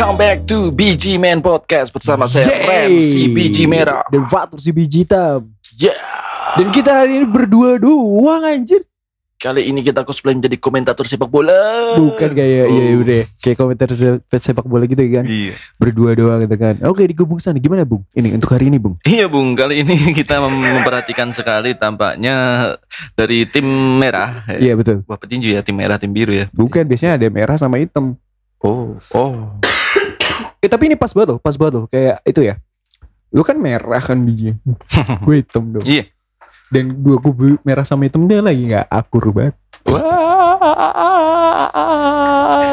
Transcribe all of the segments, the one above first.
Welcome back to BG Man Podcast bersama saya. Ren si BG Merah. Dan Fatur si biji hitam Yeah. Dan kita hari ini berdua doang anjir Kali ini kita cosplay menjadi komentator sepak bola. Bukan kayak Oh. Iya udah Kayak komentar se- sepak bola gitu kan Iya. Berdua doang gitu kan Oke digabung sana Gimana Bung? Ini untuk hari ini Bung Iya Bung, kali ini kita mem- memperhatikan sekali tampaknya dari tim merah. Iya betul Wah petinju ya, tim merah, tim biru ya. Bukan biasanya ada merah sama hitam Oh, oh. Eh tapi ini pas banget loh Pas banget loh Kayak itu ya Lu kan merah kan biji Gue hitam dong Iya. Dan dua kubu merah sama hitam dia lagi gak akur banget Wah,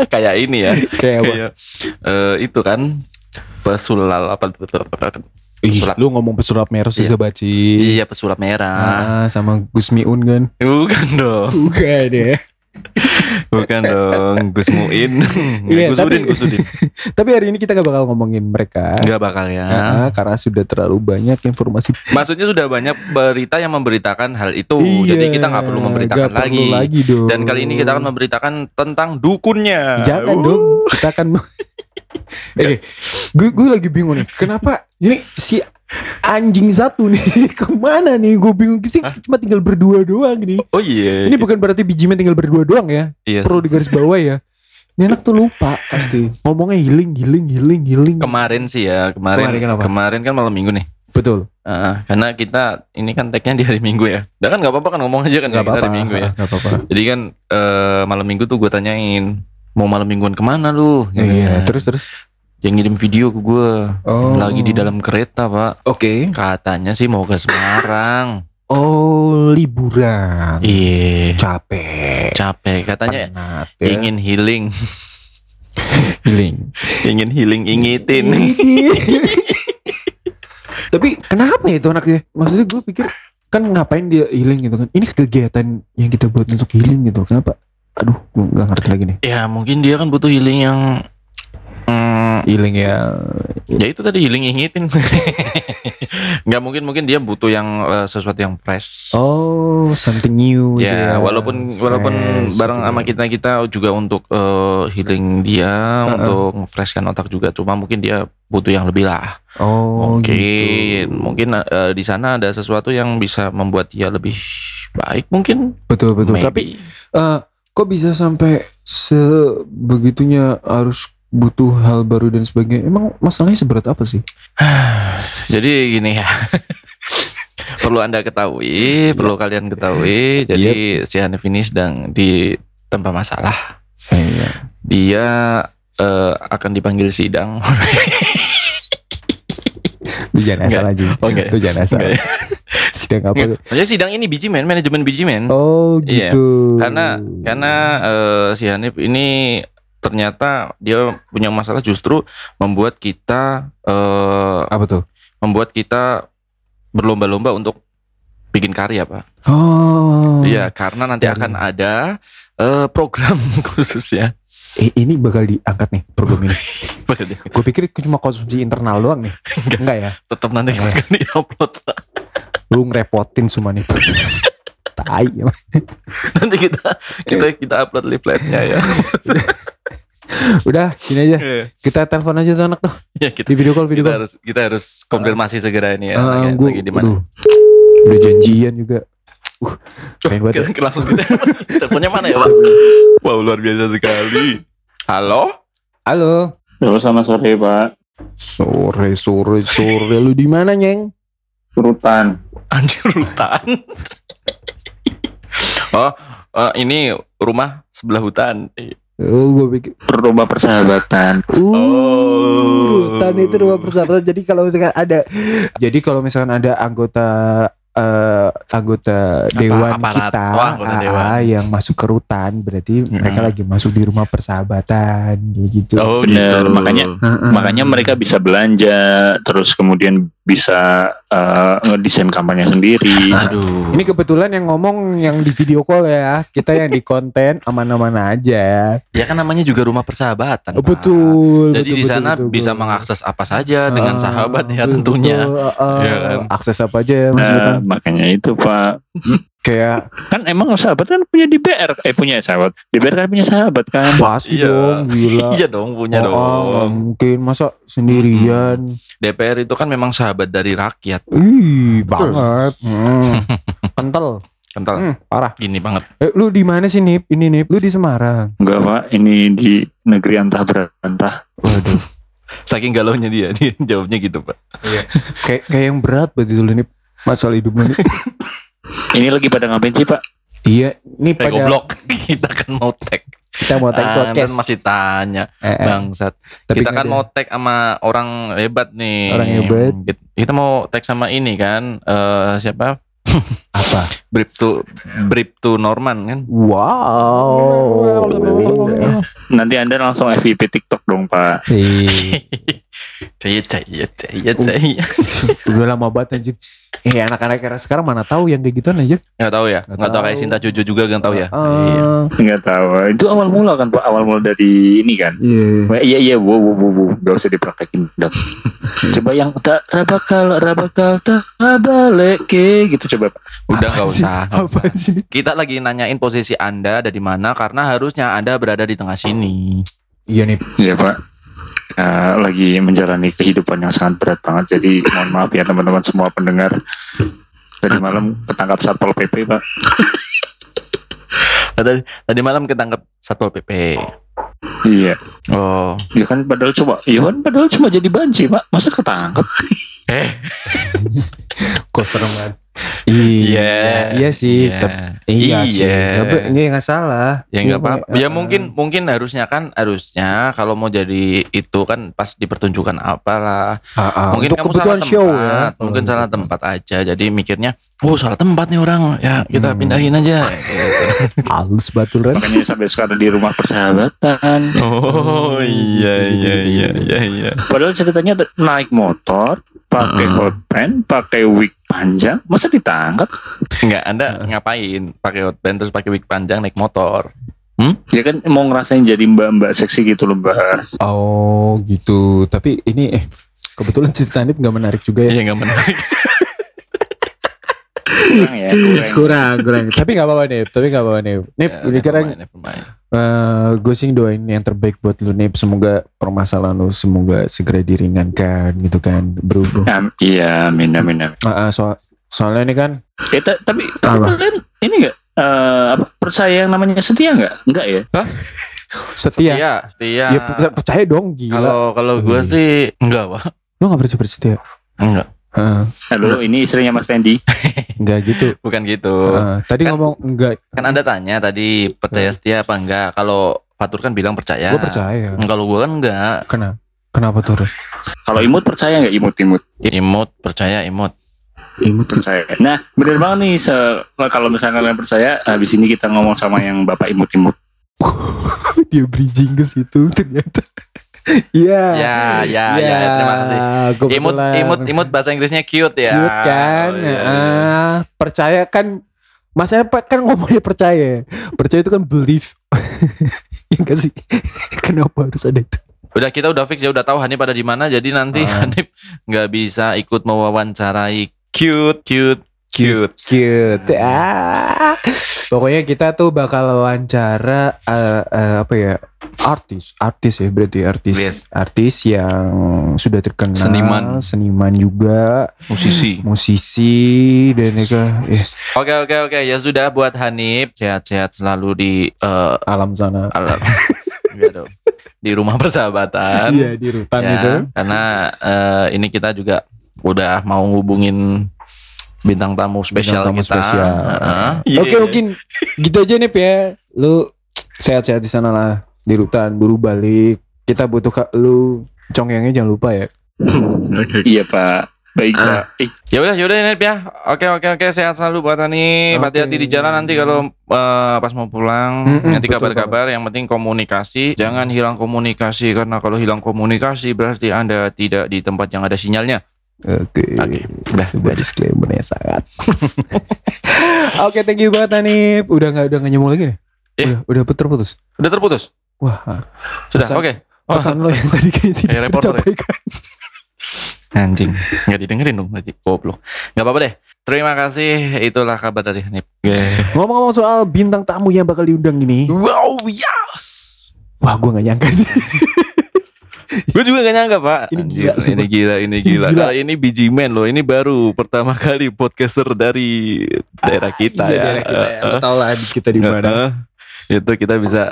kayak ini ya. Kayak apa? Kayak eh, itu kan pesulap apa? Ih, pesulap. lu ngomong pesulap merah sih Iya. baci Iya pesulap merah. Ah, sama Gus Miun kan Bukan dong. Bukan ya Bukan dong, Gus Muin. Iya, Gus Udin, Gus Udin. Tapi hari ini kita gak bakal ngomongin mereka Enggak bakal ya. Ah, Karena sudah terlalu banyak informasi Maksudnya sudah banyak berita yang memberitakan hal itu. Iya, Jadi kita nggak perlu memberitakan nggak lagi. perlu lagi dong. Dan kali ini kita akan memberitakan tentang dukunnya. Jangan Uh. dong Kita akan Eh gue, gue lagi bingung nih Kenapa Ini si anjing satu nih Ke mana nih Gue bingung Hah? cuma tinggal berdua doang nih Oh iya. Ini bukan berarti bijimen tinggal berdua doang ya iya. Perlu di garis bawah ya Ini anak tuh lupa pasti Ngomongnya healing healing healing healing Kemarin sih ya, kemarin Kemarin kenapa? kemarin kan malam minggu nih. Betul Ah, karena kita ini kan tagnya di hari Minggu ya. Udah kan nggak apa-apa kan ngomong aja kan Gak ya, kita apa-apa hari Minggu ya. Gak apa-apa Jadi kan eh, malam Minggu tuh gue tanyain mau malam mingguan ke mana lu? Gitu Iya kan. terus terus yang ngirim video ke gue Oh. lagi di dalam kereta pak. Oke Katanya sih mau ke Semarang. Oh liburan Iya. Capek Capek katanya Penat, ya. ingin healing, healing ingin healing ingitin. Tapi kenapa ya itu anaknya? Maksudnya gue pikir kan ngapain dia healing gitu kan? Ini kegiatan yang kita buat untuk healing gitu. Kenapa? Aduh, gue nggak ngerti lagi nih. ya mungkin dia kan butuh healing yang Healing ya. ya itu tadi healing ingitin. Nggak mungkin mungkin dia butuh yang eh, sesuatu yang fresh. Oh, something new. gitu Ya, walaupun walaupun Fresh bareng gitu sama ya. kita kita juga untuk eh, healing dia, untuk freshkan otak juga. Cuma mungkin dia butuh yang lebih lah. Oh, mungkin gitu. mungkin eh, di sana ada sesuatu yang bisa membuat dia lebih baik mungkin. Betul betul. Maybe. Tapi eh, kok bisa sampai sebegitunya harus butuh hal baru dan sebagainya? Emang masalahnya seberat apa sih? jadi gini ya. perlu anda ketahui, perlu kalian ketahui. Jadi si Hanif ini sedang di tempat masalah. Iya. Dia eh, akan dipanggil sidang. Lu jangan asal aja. Oke. Lu jangan asal. Oke. Sidang apa? tuh? Maksudnya sidang ini biji man, manajemen biji man. Oh, Iya. gitu. Karena karena eh, si Hanif ini ternyata dia punya masalah justru membuat kita eh, apa tuh? membuat kita berlomba-lomba untuk bikin karya, Pak. Oh. Iya, karena nanti Karya. akan ada eh, program khusus ya. Eh, ini bakal diangkat nih program ini. Gue pikir itu cuma konsumsi internal doang nih. Enggak ya? Tetap nanti akan diupload. Lu ngerepotin semua nih. Tai nanti kita kita kita upload leafletnya ya. Udah, gini aja. Kita telepon aja tuh anak tuh. ya kita, Di video call, video kita call. harus kita harus konfirmasi segera ini ya. Ah, lagi, gua- lagi di mana? aduh. Udah janjian juga. Uh, keren banget. ya. Kita langsung kita teleponnya mana ya, Pak? Wow, luar biasa sekali. Halo? Halo. Halo, selamat sore Pak. Sore, sore, sore. Lu di mana, Nyeng? Rutan. Anjir hutan. Oh, eh, ini rumah sebelah hutan. Oh, gue pikir. Rumah persahabatan. Uh, Oh. rutan itu rumah persahabatan. Jadi kalau misalkan ada, jadi kalau misalkan ada anggota eh anggota dewan aparat. kita Oh, anggota AA, dewan. yang masuk ke rutan, berarti Mm-mm. mereka lagi masuk di rumah persahabatan, gitu. Oh, Bener, makanya- Heeh. Makanya mereka bisa belanja, terus kemudian bisa eh, ngedesain kampanye sendiri. Aduh. Ini kebetulan yang ngomong yang di video call ya, kita yang di konten aman-aman aja. Ya kan namanya juga rumah persahabatan. Oh, Pak. betul. Jadi betul, di betul, sana betul, bisa betul. mengakses apa saja dengan Ah, sahabat ya betul, tentunya. betul, ah, Iya kan? Akses apa aja ya, maksudnya Nah, kan. makanya itu Pak. Kayak Kan emang sahabat kan punya DPR, eh punya sahabat. DPR kan punya sahabat kan. pasti Iya. dong gila. Iya dong, punya Oh, nggak dong. mungkin masa sendirian. DPR itu kan memang sahabat dari rakyat. Ih, banget. Hmm. Kental. Kental. Hmm, parah. Gini banget. Eh, lu di mana sih, Nip? Ini Nip, lu di Semarang. Enggak pak, ini di negeri antah berantah. Waduh. Saking galaunya dia, dia jawabnya gitu, Pak. kayak kayak yang berat berarti lu, Nip. Masalah hidup lu, Nip. Ini lagi pada ngapain sih pak? iya, ini pada goblok. Kita kan mau tag. kita mau tag Ah, podcast. kan masih tanya, Eh, eh. bangsat. Tapi kita kan ada. mau tag sama orang hebat nih. Orang hebat. Kita- Kita mau tag sama ini kan, eh siapa? apa? Brip to Brip to Norman kan? Wow. Nanti anda langsung FVP TikTok dong pak. Ih, Caya caya caya caya. udah lama banget anjir. Eh anak-anak era sekarang mana tahu yang kayak gituan aja. Nggak tahu ya? Nggak Nggak tahu kayak. Sinta Jojo juga nggak tahu ya? Eh, Iya. Enggak tahu. Itu awal mula kan pak. Awal mula dari ini kan. Iya. Iya iya, wow wow wow, wow. Gak usah dipraktekin. Udah. coba yang tak rabakal rabakal tak balik ke gitu coba. Pak. Udah nggak usah. Apaan sih? Kita lagi nanyain posisi Anda ada di mana karena harusnya Anda berada di tengah sini. Iya nih. Iya pak. Eh, lagi menjalani kehidupan yang sangat berat banget. Jadi mohon maaf ya teman-teman semua pendengar. Tadi malam ketangkap satpol pp pak. Tadi, tadi malam ketangkap Satpol PP. Iya. Oh. Ya kan padahal coba. Ya kan padahal cuma jadi banci pak. Masa ketangkap? Eh. Kok serem banget. Iya. Iya sih. Iya. Tapi iya, sih. Iya. Tapi ini nggak salah. Ya nggak apa-apa. Iya, Ya eh, mungkin mungkin harusnya kan harusnya kalau mau jadi itu kan pas dipertunjukan apalah. ah, ah, mungkin untuk kamu kebutuhan salah show tempat, ya. mungkin Oh, salah gitu. tempat aja. Jadi mikirnya, oh salah tempat nih orang. Ya kita Hmm. pindahin aja. Halus batul kan. Makanya sampai sekarang di rumah persahabatan. Oh iya Gitu, iya gitu, iya gitu. iya iya. Padahal ceritanya naik motor, pakai Heeh. hot pants, pakai wig panjang, masa ditangkap? Enggak, Anda ngapain? Pakai hot band terus pakai wig panjang naik motor. Ya kan mau ngerasain jadi mbak-mbak seksi gitu loh mbak. Oh gitu. Tapi ini eh kebetulan cerita ini nggak menarik juga ya. Iya enggak menarik. Kurang ya, kurang. kurang kurang. Tapi nggak apa-apa nih. Tapi nggak apa-apa nih. Nip, Ya, ini sekarang mind. eh gue sih doain yang terbaik buat lu Nip. Semoga permasalahan lu semoga segera diringankan gitu kan, bro. bro. Am- iya, amin amin amin. Ah, ah, soal soalnya ini kan Eh, ta- tapi Apa? kalian ini enggak apa percaya yang namanya setia enggak? Enggak ya? setia. Iya, setia. Ya per- percaya dong gila. Kalau kalau gue Iya. sih enggak, Pak. Lu gak percaya percaya? Enggak. Heeh, Halo, ini istrinya Mas Randy. enggak gitu. Bukan gitu. Heeh, tadi Kan- ngomong enggak. Kan Anda tanya tadi percaya setia apa enggak? Kalau Fatur kan bilang percaya. Gue percaya. Kalau gue kan enggak. Kenapa? Kenapa tuh? Kalau imut percaya enggak imut-imut? Imut, percaya imut. Imut Percaya. Nah, bener banget nih se- kalau misalnya kalian percaya, habis ini kita ngomong sama yang Bapak imut-imut. dia bridging ke situ ternyata. Iya. Ya, ya, ya, terima kasih. Imut, kebetulan. imut, imut bahasa Inggrisnya cute ya. Cute kan? Oh, iya, iya. Ah, percaya kan Mas Epa kan ngomongnya percaya. Percaya itu kan belief. ya gak sih? Kenapa harus ada itu? Udah kita udah fix ya udah tahu Hanif ada di mana jadi nanti Ah. Hanif nggak bisa ikut mewawancarai cute cute cute. Cute. Ah. Pokoknya kita tuh bakal wawancara eh, eh, apa ya? Artis, artis ya berarti artis. Yes. Artis yang sudah terkenal, Seniman. seniman juga, Musisi. musisi dan ya ya, Oke oke oke ya sudah buat Hanif sehat-sehat selalu di eh, alam sana. alam dong. di rumah persahabatan. Iya di rutan Ya, itu. Karena eh, ini kita juga udah mau ngubungin bintang tamu spesial Bintang tamu kita. spesial. Heeh. Oke Iya. mungkin gitu aja nih ya. Lu sehat-sehat di sana lah di rutan buru balik. Kita butuh kak lu congengnya jangan lupa ya. iya, Pak. Baik, Ah. Pak. Eh, Ya udah, ya udah ya. Oke, oke, oke. Sehat selalu buat Hanif. Oke. Hati-hati di jalan nanti kalau eh, pas mau pulang. Mm-mm, nanti kabar-kabar. Yang penting komunikasi. Jangan hilang komunikasi karena kalau hilang komunikasi berarti anda tidak di tempat yang ada sinyalnya. Oke. Oke, udah, Sebuah disclaimer yang sangat. Oke, thank you banget Hanif. Udah nggak udah nggak nyambung lagi nih? Eh. Udah udah puter-putus. Udah terputus. Wah, Sudah, Pesan- oke. Oh, pesan lo yang tadi kayak tidak Kayak reporter ya? Anjing, nggak didengerin dong berarti goblok. Nggak apa-apa deh. Terima kasih. Itulah kabar dari Hanif. Ngomong-ngomong soal bintang tamu yang bakal diundang ini. Wow, yes. Wah gue gak nyangka sih. Gue juga gak nyangka pak. Ini Anjir, gila, ini gila, ini gila. gila. Kali ini BG Man loh. Ini baru pertama kali podcaster dari daerah kita Iya, ya. daerah kita ya. Eh, tau lah kita di mana. Itu kita bisa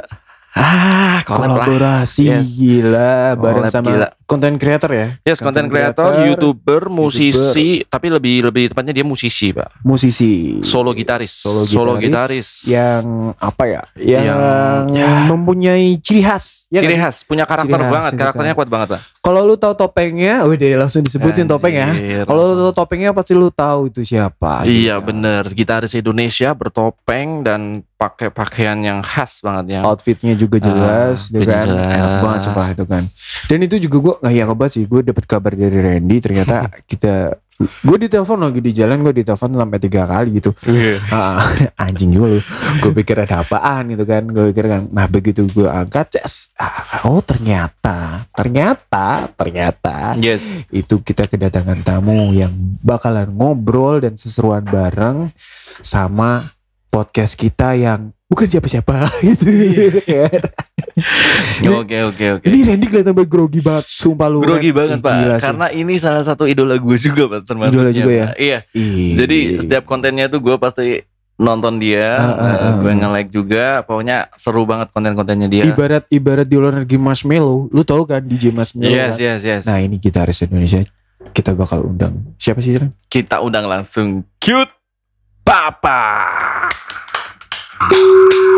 ah lah. Kolaborasi Yes. gila bareng sama gila. Konten creator ya. Yes, konten Content kreator, creator, youtuber, musisi, tapi lebih lebih tepatnya dia musisi pak. musisi, Solo gitaris, solo gitaris, yang apa ya? Yang, Yang- ya. mempunyai ciri khas. Ya Ciri khas, punya karakter Ciri khas, banget, gitu karakternya kan. kuat banget pak. Kalau lu tahu topengnya, udah langsung disebutin topeng ya. Anjir, Kalau lu tahu topengnya pasti lu tahu itu siapa. Iya gitu. bener, gitaris Indonesia bertopeng dan pakai pakaian yang khas banget ya. Outfitnya juga jelas, Ah, gitu kan. jelas. Enak banget sumpah itu kan. Dan itu juga gue nggak yang ngebahas sih. Gue dapet kabar dari Randy ternyata kita gue ditelepon lagi di jalan gue ditelepon sampai tiga kali gitu. Ah, anjing juga lu. Gue pikir ada apaan gitu kan. Gue pikir kan nah begitu gue angkat ces. Ah, oh ternyata ternyata ternyata Yes. itu kita kedatangan tamu yang bakalan ngobrol dan seseruan bareng sama podcast kita yang bukan siapa-siapa gitu kan. Oke oke oke. Ini Randy kelihatan banget grogi banget sumpah lu. Grogi banget Ih, pak, gila sih. karena ini salah satu idola gue juga pak termasuknya. Idola juga ya? Pak. Iya. Ih. Jadi setiap kontennya tuh gue pasti nonton dia, Ah, ah, ah, gue nge-like juga. Pokoknya seru banget konten-kontennya dia. ibarat ibarat di luar negeri Marshmello, lu tahu kan DJ Marshmello Yes kan? yes yes. Nah ini gitaris Indonesia kita bakal undang siapa sih Ren? Kita undang langsung cute Papa.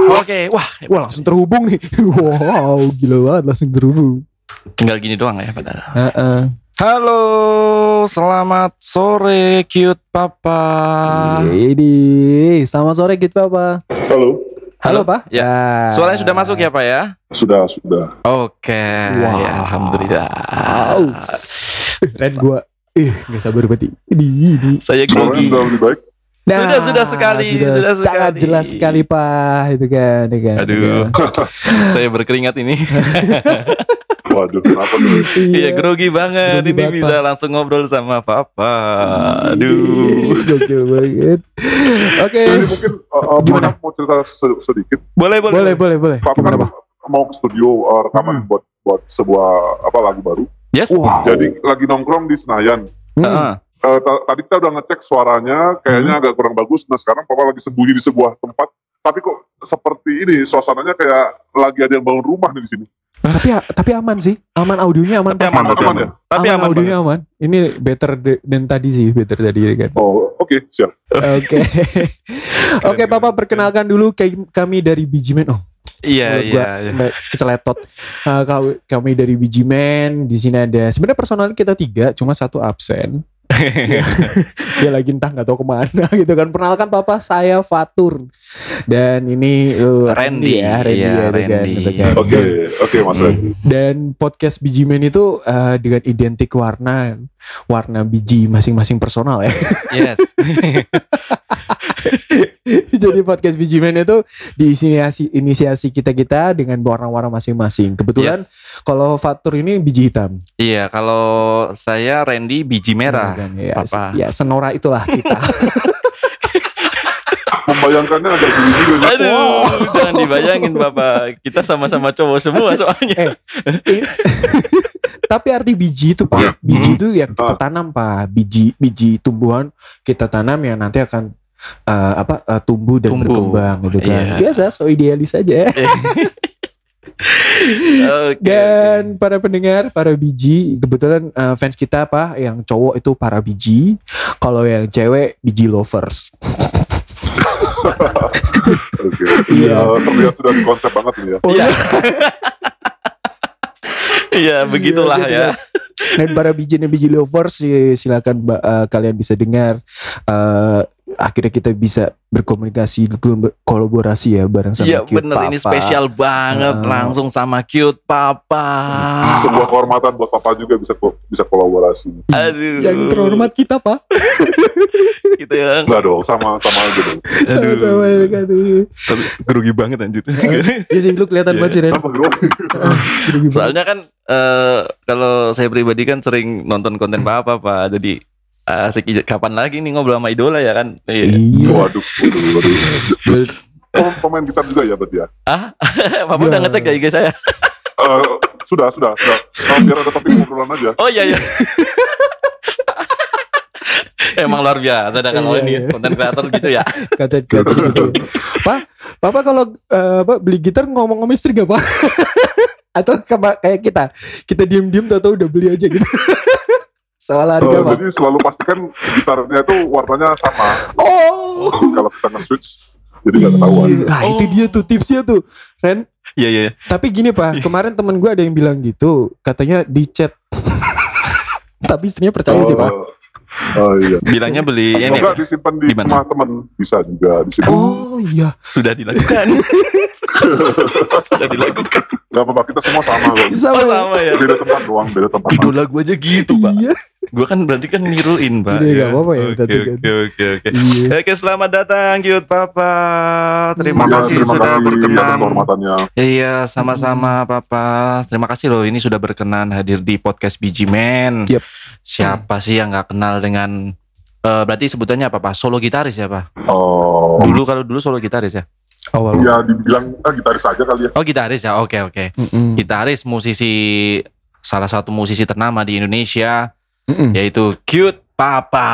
Oke, wah, Wah langsung terhubung nih. wow gila banget langsung terhubung. tinggal gini doang ya padahal. Heeh. Halo, selamat sore cute Papa. Ini selamat sore gitu Papa. Halo, Halo, Pak. Ya. Ah. Suaranya sudah masuk ya Pak ya? sudah sudah. Oke, Wow. ya, alhamdulillah. Wow. Ren gua eh nggak sabar banget ini ini. Saya Suaranya grogi. sudah lebih baik. Sudah, sudah sekali, sudah, sudah sangat sekali. jelas sekali Pak itu kan, itu kan. Aduh, itu saya berkeringat ini. Waduh, kenapa tuh? kan. Iya, grogi banget. Grogi ini banget, bisa langsung ngobrol sama Papa. Aduh. Gokil banget. Oke. Jadi mungkin uh, uh, Gimana? mau cerita se- sedikit. Boleh, boleh. Boleh, boleh, boleh. Papa Gimana, kan Pak? mau ke studio uh, rekaman buat buat sebuah apa lagu baru. Yes. Wow. Jadi lagi nongkrong di Senayan. Hmm. Heeh. Uh, ta- tadi kita udah ngecek suaranya, kayaknya agak kurang bagus. Nah sekarang Papa lagi sembunyi di sebuah tempat. Tapi kok seperti ini, suasananya kayak lagi ada yang bangun rumah nih di sini. Tapi tapi aman sih. Aman audionya aman. Tapi aman, Aman, tapi aman aman. ya? Tapi aman. audionya aman. Ini better dan tadi sih, better tadi ya kan. Oh, oke, siap. Oke. Oke, Papa perkenalkan dulu kayak kami dari Biji Man. Oh, Iya, iya, iya. keceletot. Uh, kami, kami dari Biji Man. Di sini ada sebenarnya personal kita tiga, cuma satu absen. Dia lagi entah nggak tahu ke mana gitu kan. Perkenalkan Papa, saya Fatur. Dan ini uh, Randy, ya, Randy iya, ya, gitu kan, Randy. gitu kan. Oke, oke Mas. Dan podcast biji men itu uh, dengan identik warna warna biji masing-masing personal ya. Yes. Jadi podcast biji men itu diinisiasi inisiasi kita kita dengan warna-warna masing-masing. Kebetulan Yes. kalau Fatur ini biji hitam. Iya, kalau saya Randy biji merah. Kan, ya, Papa. ya senora itulah kita. Membayangkannya agak gini juga. Aduh, jangan dibayangin Bapak. Kita sama-sama cowok semua soalnya. eh, ini- tapi arti biji itu pak, biji itu yang kita Ah. tanam pak, biji biji tumbuhan kita tanam yang nanti akan uh, apa uh, tumbuh dan Tumbuh. berkembang gitu kan. Iya. Biasa, so idealis aja. Oke. Dan para pendengar, para biji, kebetulan uh, fans kita apa yang cowok itu para biji, kalau yang cewek biji lovers. Iya. Terlihat sudah konsep banget nih ya. Oh, Iya. Iya, begitulah gitu ya. Dan para biji dan biji lovers si- silakan uh, kalian bisa dengar uh, akhirnya kita bisa berkomunikasi, kolaborasi ya bareng sama Iya Cute bener ini Papa. spesial banget Ah. langsung sama cute papa. Sebuah kehormatan buat papa juga bisa bisa kolaborasi. Aduh. Yang terhormat kita pak. gitu ya. Enggak dong, sama sama aja dong. Sama-sama ya kan. Tapi grogi banget anjir. Iya sih lu kelihatan Iya. banget sih Ren. Apa? Grogi. Soalnya kan eh, kalau saya pribadi kan sering nonton konten papa pak. Jadi asik ij- kapan lagi nih ngobrol sama idola ya kan? Iya. Iya. Waduh, waduh, waduh. Oh, pemain gitar juga ya berarti ya? Ah, papa udah Iya. ngecek ya IG saya. Eh, sudah, sudah, sudah. Oh, biar ada topik ngobrolan aja. Oh iya iya. Emang luar biasa dah kalau Iya, ini iya. konten kreator gitu ya. Kata kata gitu. Pak, Papa kalau eh, apa beli gitar ngomong sama istri gak Pak? Atau kayak kita, kita diem-diem tahu udah beli aja gitu. Soal harga Pak. jadi selalu pastikan gitarnya itu warnanya sama. Oh. Kalau kita nge-switch, jadi nggak ketahuan. Nah itu dia tuh tipsnya tuh Ren Iya iya. Tapi gini pak Kemarin temen gue ada yang bilang gitu Katanya di chat Tapi istrinya percaya sih pak Oh iya. Bilangnya beli ini Enggak disimpan di Di mana? rumah teman bisa juga disimpan. Oh iya sudah dilakukan. sudah dilakukan. Gak apa-apa kita semua sama kok. Sama, Oh, sama ya. Beda tempat doang, beda tempat. Idola gue aja gitu pak. Iya Gue kan berarti kan niruin pak. Udah, nggak apa-apa ya, Oke kan. oke oke oke. Iya Oke selamat datang cute papa. Terima Iya, kasih terima sudah kasih berkenan. Iya sama-sama papa. Terima kasih loh ini sudah berkenan hadir di podcast Biji Man. Yep. Siapa sih yang nggak kenal dengan eh, berarti sebutannya apa pak? Solo gitaris ya pak? Oh, Dulu kalau dulu solo gitaris ya? Awal ya dibilang ah, gitaris aja kali ya. Oh gitaris ya, oke oke. Mm-mm. Gitaris musisi salah satu musisi ternama di Indonesia Mm-mm. yaitu Cute Papa.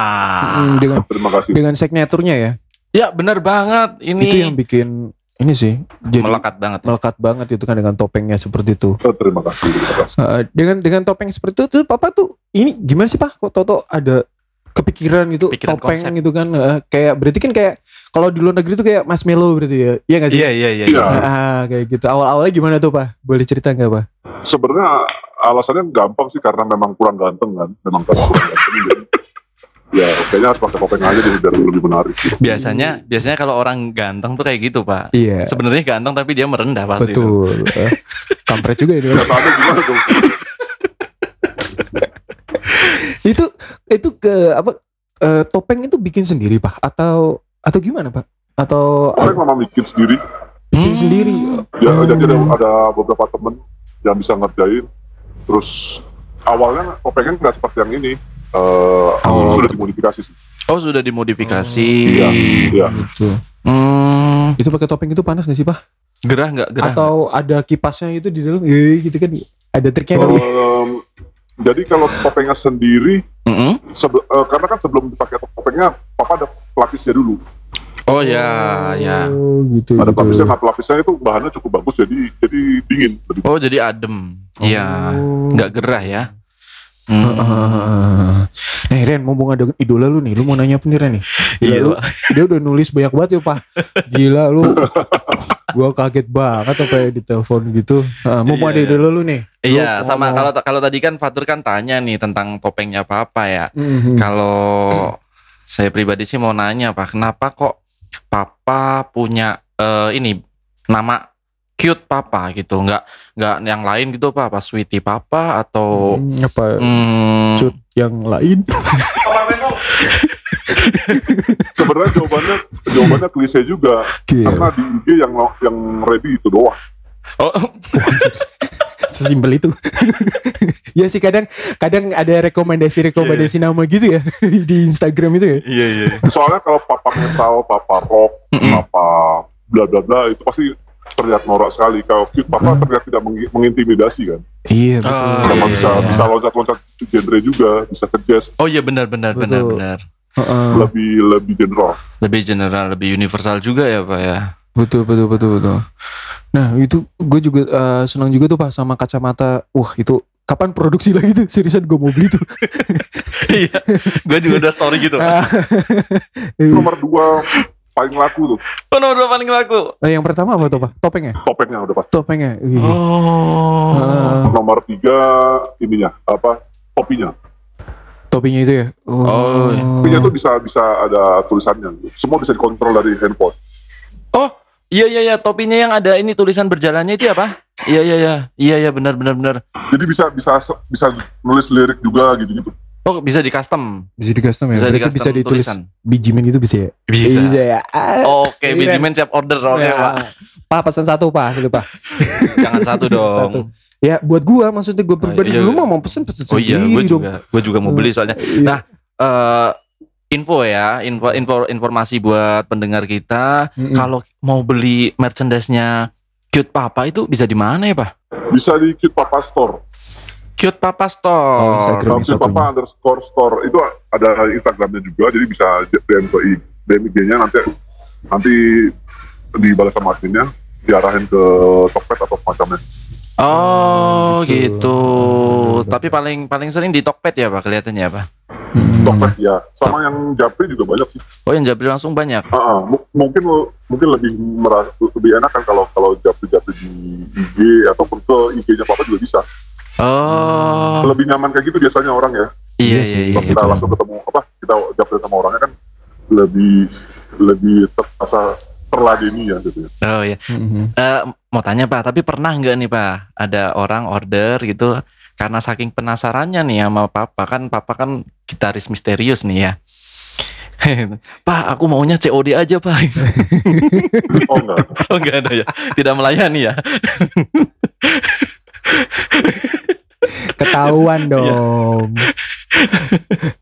Mm, Dengan Terima kasih. dengan signaturnya ya Ya benar banget ini Itu yang bikin Ini sih Jadi melekat banget. melekat banget itu kan dengan topengnya seperti itu Eh, Terima kasih. Terima kasih. Uh, dengan dengan topeng seperti itu tuh papa tuh ini gimana sih pak kok Toto ada kepikiran gitu Pikiran topeng konsep. gitu kan uh, kayak berarti kan kayak kalau di luar negeri tuh kayak Mas Melo berarti ya iya gak sih Iya iya iya. Iya. iya. Ah, kayak gitu awal awalnya gimana tuh pak boleh cerita nggak pak Sebenarnya alasannya gampang sih karena memang kurang ganteng kan. Memang kurang ganteng. jadi, ya kayaknya harus pakai topeng aja jadi biar lebih menarik. Biasanya biasanya kalau orang ganteng tuh kayak gitu pak. iya Sebenarnya ganteng tapi dia merendah pasti. betul Eh, kampret juga ini Tanya gimana dong? Itu itu ke apa eh, topeng itu bikin sendiri pak atau atau gimana pak atau Topeng memang bikin sendiri. bikin Hmm. sendiri Ya, Oh. jadi ada, ada beberapa temen yang bisa ngerjain. Terus awalnya topengnya nggak seperti yang ini. Eh, Oh. sudah dimodifikasi sih. Oh sudah dimodifikasi. Iya, iya. gitu Hmm, itu pakai topeng itu panas gak sih pak gerah nggak gerah? atau ada kipasnya itu di dalam eh, gitu kan ada triknya kali Em, jadi kalau topengnya sendiri, Mm-mm. sebe- eh, karena kan sebelum dipakai topengnya, papa ada pelapisnya dulu. Oh ya ya. oh gitu Ada gitu pelapisnya, nah pelapisnya itu bahannya cukup bagus, jadi jadi dingin. Lebih Oh jadi adem. Iya. Oh. Nggak gerah ya. Hmm. Ah. Eh Ren, mumpung ada idola lu nih, lu mau nanya apa nih Ren nih? Gila, Iya, lu, dia udah nulis banyak banget ya Pak. Gila lu. Gua kaget banget apa ya di telepon gitu. Ah, mumpung Iya. ada idola lu nih. lu Iya, sama ngomong. kalau kalau tadi kan Fatur kan tanya nih tentang topengnya Papa ya. Mhm. Kalau saya pribadi sih mau nanya Pak, kenapa kok Papa punya eh, ini nama cute Papa gitu, nggak nggak yang lain gitu Pak, apa sweetie Papa atau Hmm, apa hmm, cut yang lain? Sebenarnya jawabannya jawabannya klise juga, Iya. karena di IG yang yang ready itu doang. Oh, Sesimpel itu. ya sih kadang kadang ada rekomendasi-rekomendasi nama gitu ya di Instagram itu ya. iya iya. Soalnya kalau papa metal, papa rock, Mm-mm. papa bla bla bla itu pasti terlihat norak sekali. Kalau cute papa terlihat tidak mengi- mengintimidasi kan. Iya betul. betul. Oh, Karena iya, bisa iya. bisa loncat-loncat genre juga, bisa ke jazz, Oh iya benar benar benar Betul. Benar. lebih lebih general. Lebih general, lebih universal juga ya Pak ya. Betul betul betul betul. Nah itu gue juga eh, senang juga tuh pak sama kacamata. Wah itu kapan produksi lagi tuh? Seriusan gue mau beli tuh. Iya. Gue juga udah story gitu. Ah. Nomor dua paling laku tuh Oh, nomor dua paling laku. Nah, yang pertama apa tuh pak? Topengnya? topengnya udah pasti. Topengnya. Oh. Ah, Nomor tiga ininya apa topinya. Topinya itu ya. Oh, iya. Topinya tuh bisa bisa ada tulisannya. gitu. Semua bisa dikontrol dari handphone. Oh, iya iya iya, topinya yang ada ini tulisan berjalannya itu apa? Iya iya iya. Iya iya benar benar benar. Jadi bisa bisa bisa nulis lirik juga gitu-gitu. Oh, bisa di custom. Bisa di custom ya. Bisa Berarti di-custom bisa ditulis tulisan. bijimen itu bisa ya. Bisa. ya. Ah, Oke, Iya. Bijimen siap order. Oke, ya. Pak. Pak pesan satu pak, asli pak. Jangan satu dong. Satu. Ya buat gua maksudnya gua pribadi iya. lu mah mau pesen pesen Oh iya, sendiri gue dong. juga, gue juga mau beli soalnya. Iya. Nah, eh info ya, info, info informasi buat pendengar kita. Mm-mm. Kalau mau beli merchandise-nya Cute Papa itu bisa di mana ya, Pak? Bisa di Cute Papa Store. Cute Papa Oh, Store. Instagram. Kalau Cute Papa underscore store itu ada Instagramnya juga. Jadi bisa DM ke I- DM IG-nya nanti nanti dibalas sama adminnya diarahin ke Tokped atau semacamnya. Oh, Gitu. gitu. Tapi paling paling sering di Tokped ya, Pak, kelihatannya, Pak. Hmm. Tokped ya. Sama yang Japri juga banyak sih. Oh, yang Jabri langsung banyak. Ah, ah, mu- mungkin mungkin lebih merasa, lebih enak kan kalau kalau Japri-Japri di IG ataupun ke IG-nya Papa juga bisa. Oh, Lebih nyaman kayak gitu biasanya orang ya. iya Iya iya sih, iya. Kalau kita betul. langsung ketemu apa kita Japri sama orangnya kan lebih lebih terasa terladeni ya gitu ya. Oh iya. Mhm. Eh, mau tanya Pak, tapi pernah nggak nih Pak, ada orang order gitu karena saking penasarannya nih sama Papa kan Papa kan gitaris misterius nih ya. Pak, aku maunya COD aja Pak. Oh enggak. oh enggak ada ya, tidak melayani ya. Ketahuan dong.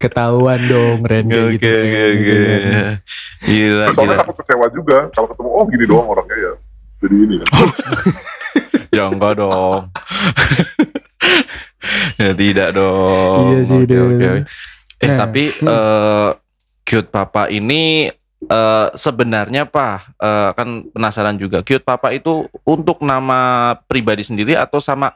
Ketahuan dong Randy gitu. gitu kan. Gila, Soalnya gila. takut kecewa juga kalau ketemu oh gini doang orangnya ya. Jadi ini kan. Ya enggak dong. ya tidak dong. Iya sih, Oke, Del. oke, oke. Eh Nah, tapi hmm. eh, cute papa ini eh, sebenarnya pak eh, kan penasaran juga cute papa itu untuk nama pribadi sendiri atau sama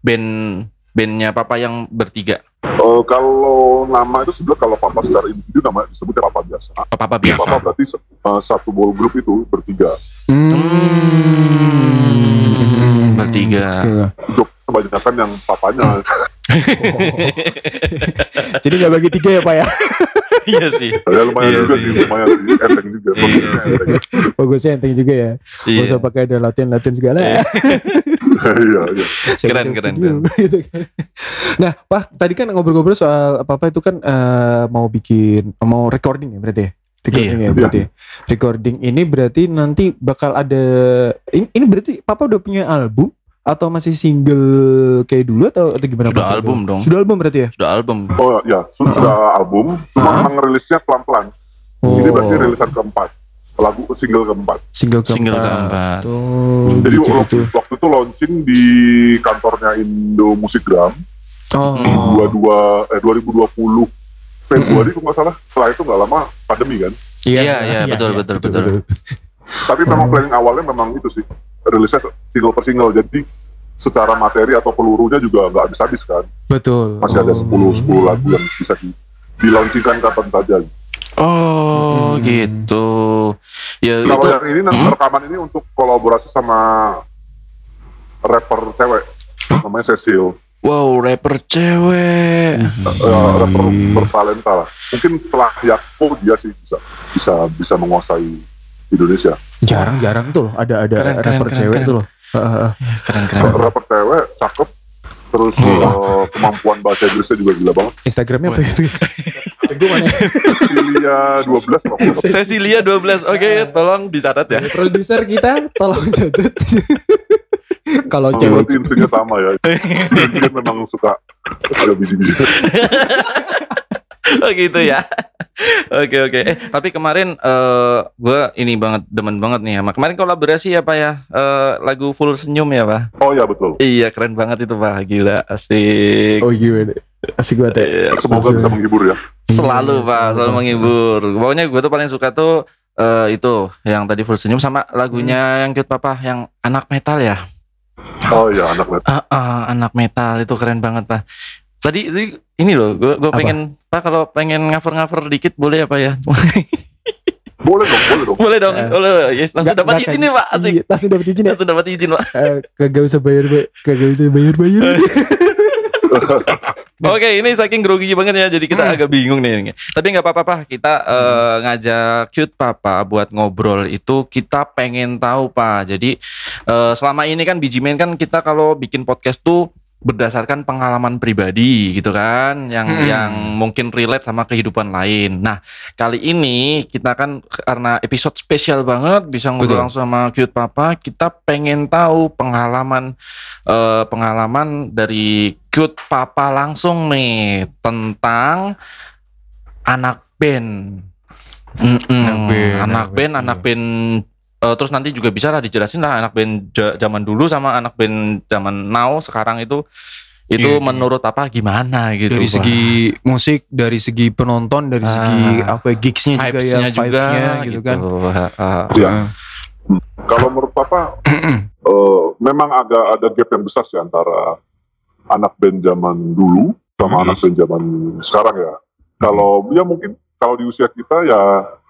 band bandnya papa yang bertiga Eh, kalau nama itu sebenarnya kalau papa secara individu nama disebutnya papa biasa. Oh, papa Papa biasa berarti eh, satu ball group itu bertiga. Hmm. Bertiga. Oke. Untuk kebanyakan yang papanya. Jadi nggak bagi tiga ya pak ya? iya sih ya lumayan Iya juga sih. sih, lumayan sih, enteng juga. Iya Posisinya sih. enteng. Bagusnya enteng juga ya. iya Gak usah pakai ada latihan-latihan segala ya. Iya, iya. Sewa-sewa Keren, keren, studio, gitu kan. Nah, Pak, tadi kan ngobrol-ngobrol soal apa-apa itu kan eh, mau bikin mau recording ya berarti ya? Recording Iya. ya berarti. ya? Recording ini berarti nanti bakal ada ini, ini berarti Papa udah punya album atau masih single kayak dulu atau atau gimana Sudah album dong. Sudah album berarti ya? sudah album Oh ya, sudah album, cuma Hah? memang rilisnya pelan-pelan. Oh, Ini berarti rilisan keempat, lagu single keempat. single keempat. Single keempat. Tuh, Jadi gitu, waktu, gitu. waktu itu launching di kantornya Indo Musikgram Oh. di 22 eh 2020 Februari kalau nggak salah. Setelah itu nggak lama pandemi kan. Iya, iya, betul, betul, betul. Tapi memang planning awalnya memang itu sih rilisnya single per single. Jadi secara materi atau pelurunya juga nggak habis-habis kan. Betul. Masih ada Oh. 10 10 lagu yang bisa di dilaunchingkan kapan saja. oh Hmm. gitu ya Kalau itu yang ini nanti Hmm? rekaman ini untuk kolaborasi sama rapper cewek namanya Cecil, wow rapper cewek Eh, rapper bertalenta lah. Mungkin setelah Yako dia sih bisa bisa bisa menguasai Indonesia. Jarang-jarang tuh loh ada ada Keren, keren, rapper keren, cewek keren. tuh loh. Heeh. keren keren Rapper cewek cakep, terus eh, kemampuan bahasa Inggrisnya juga gila banget. Instagramnya apa itu? Gue mana? Cecilia 12 kalau nggak salah. Cecilia 12 oke tolong dicatat ya Produser kita tolong catat. Kalau Oh, cewek berarti intinya sama ya. Dia memang suka ada biji-biji. Oh gitu ya. Oke oke. Eh tapi kemarin eh gue ini banget demen banget nih sama kemarin kolaborasi ya pak ya? Eh, lagu full senyum ya pak? Oh ya betul. iya keren banget itu pak. Gila asik. Oh gimana? Asik banget ya. Iya, Semoga bisa menghibur ya. selalu Iya, pak selalu, selalu menghibur. Pokoknya gue tuh paling suka tuh eh, itu yang tadi full senyum sama lagunya yang cute papa yang anak metal ya? Oh ya anak net. Ah, ah, anak metal itu keren banget pak tadi tadi ini loh gue gue pengen pak kalau pengen cover-cover dikit boleh apa ya Boleh dong, boleh dong. boleh dong Eh. boleh yes langsung dapat izin nih pak asik Iya, langsung dapat izin ya. langsung dapat izin pak Eh, kagak usah bayar, Pak. kagak usah bayar bayar. Oke, ini saking grogi banget ya, jadi kita agak bingung nih. Tapi nggak apa-apa. Kita eh, ngajak cute Papa buat ngobrol itu kita pengen tahu, Pak. Jadi eh, selama ini kan Biji Men kan kita kalau bikin podcast tuh berdasarkan pengalaman pribadi gitu kan yang Hmm. yang mungkin relate sama kehidupan lain. Nah, kali ini kita kan karena episode spesial banget bisa ngobrol langsung sama cute papa, kita pengen tahu pengalaman eh, pengalaman dari cute papa langsung nih tentang anak band. Mm-mm. Anak band, anak anak band, band, anak iya. band. Eh, terus nanti juga bisa lah dijelasin lah anak band zaman dulu sama anak band zaman now sekarang itu itu Iya, iya. menurut apa gimana gitu dari segi musik, dari segi penonton, dari segi Ah. apa gigsnya juga ya, juga vibe-nya gitu kan. Ya. Kalau menurut Papa, eh, memang agak ada gap yang besar sih antara anak band zaman dulu sama Mhm. anak band zaman sekarang ya. Kalau ya mungkin kalau di usia kita ya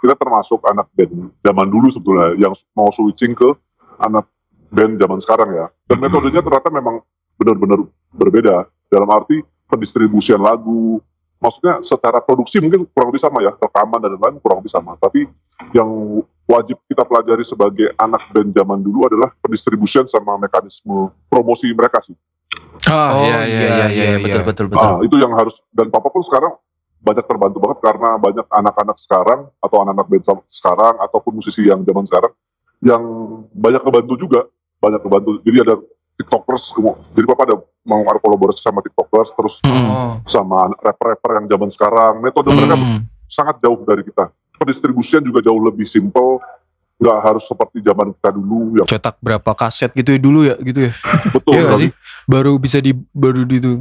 kita termasuk anak band zaman dulu sebetulnya yang mau switching ke anak band zaman sekarang ya. Dan Mhm. metodenya ternyata memang benar-benar berbeda dalam arti pendistribusian lagu. Maksudnya secara produksi mungkin kurang lebih sama ya, rekaman dan lain-lain kurang lebih sama. Tapi yang wajib kita pelajari sebagai anak band zaman dulu adalah pendistribusian sama mekanisme promosi mereka sih. Oh, Oh, iya, iya, iya, iya, iya, iya, betul, iya. betul, betul. Ah, itu yang harus dan papa pun sekarang banyak terbantu banget karena banyak anak-anak sekarang atau anak-anak band sekarang ataupun musisi yang zaman sekarang yang banyak kebantu juga, banyak kebantu. Jadi ada tiktokers, jadi papa ada mau ada kolaborasi sama tiktokers terus Mm. Sama rapper-rapper yang zaman sekarang. Metode mereka Mm. sangat jauh dari kita. Pendistribusian juga jauh lebih simple, nggak harus seperti zaman kita dulu yang cetak berapa kaset gitu ya dulu ya gitu ya. betul Iya tapi sih? Baru bisa di baru di itu.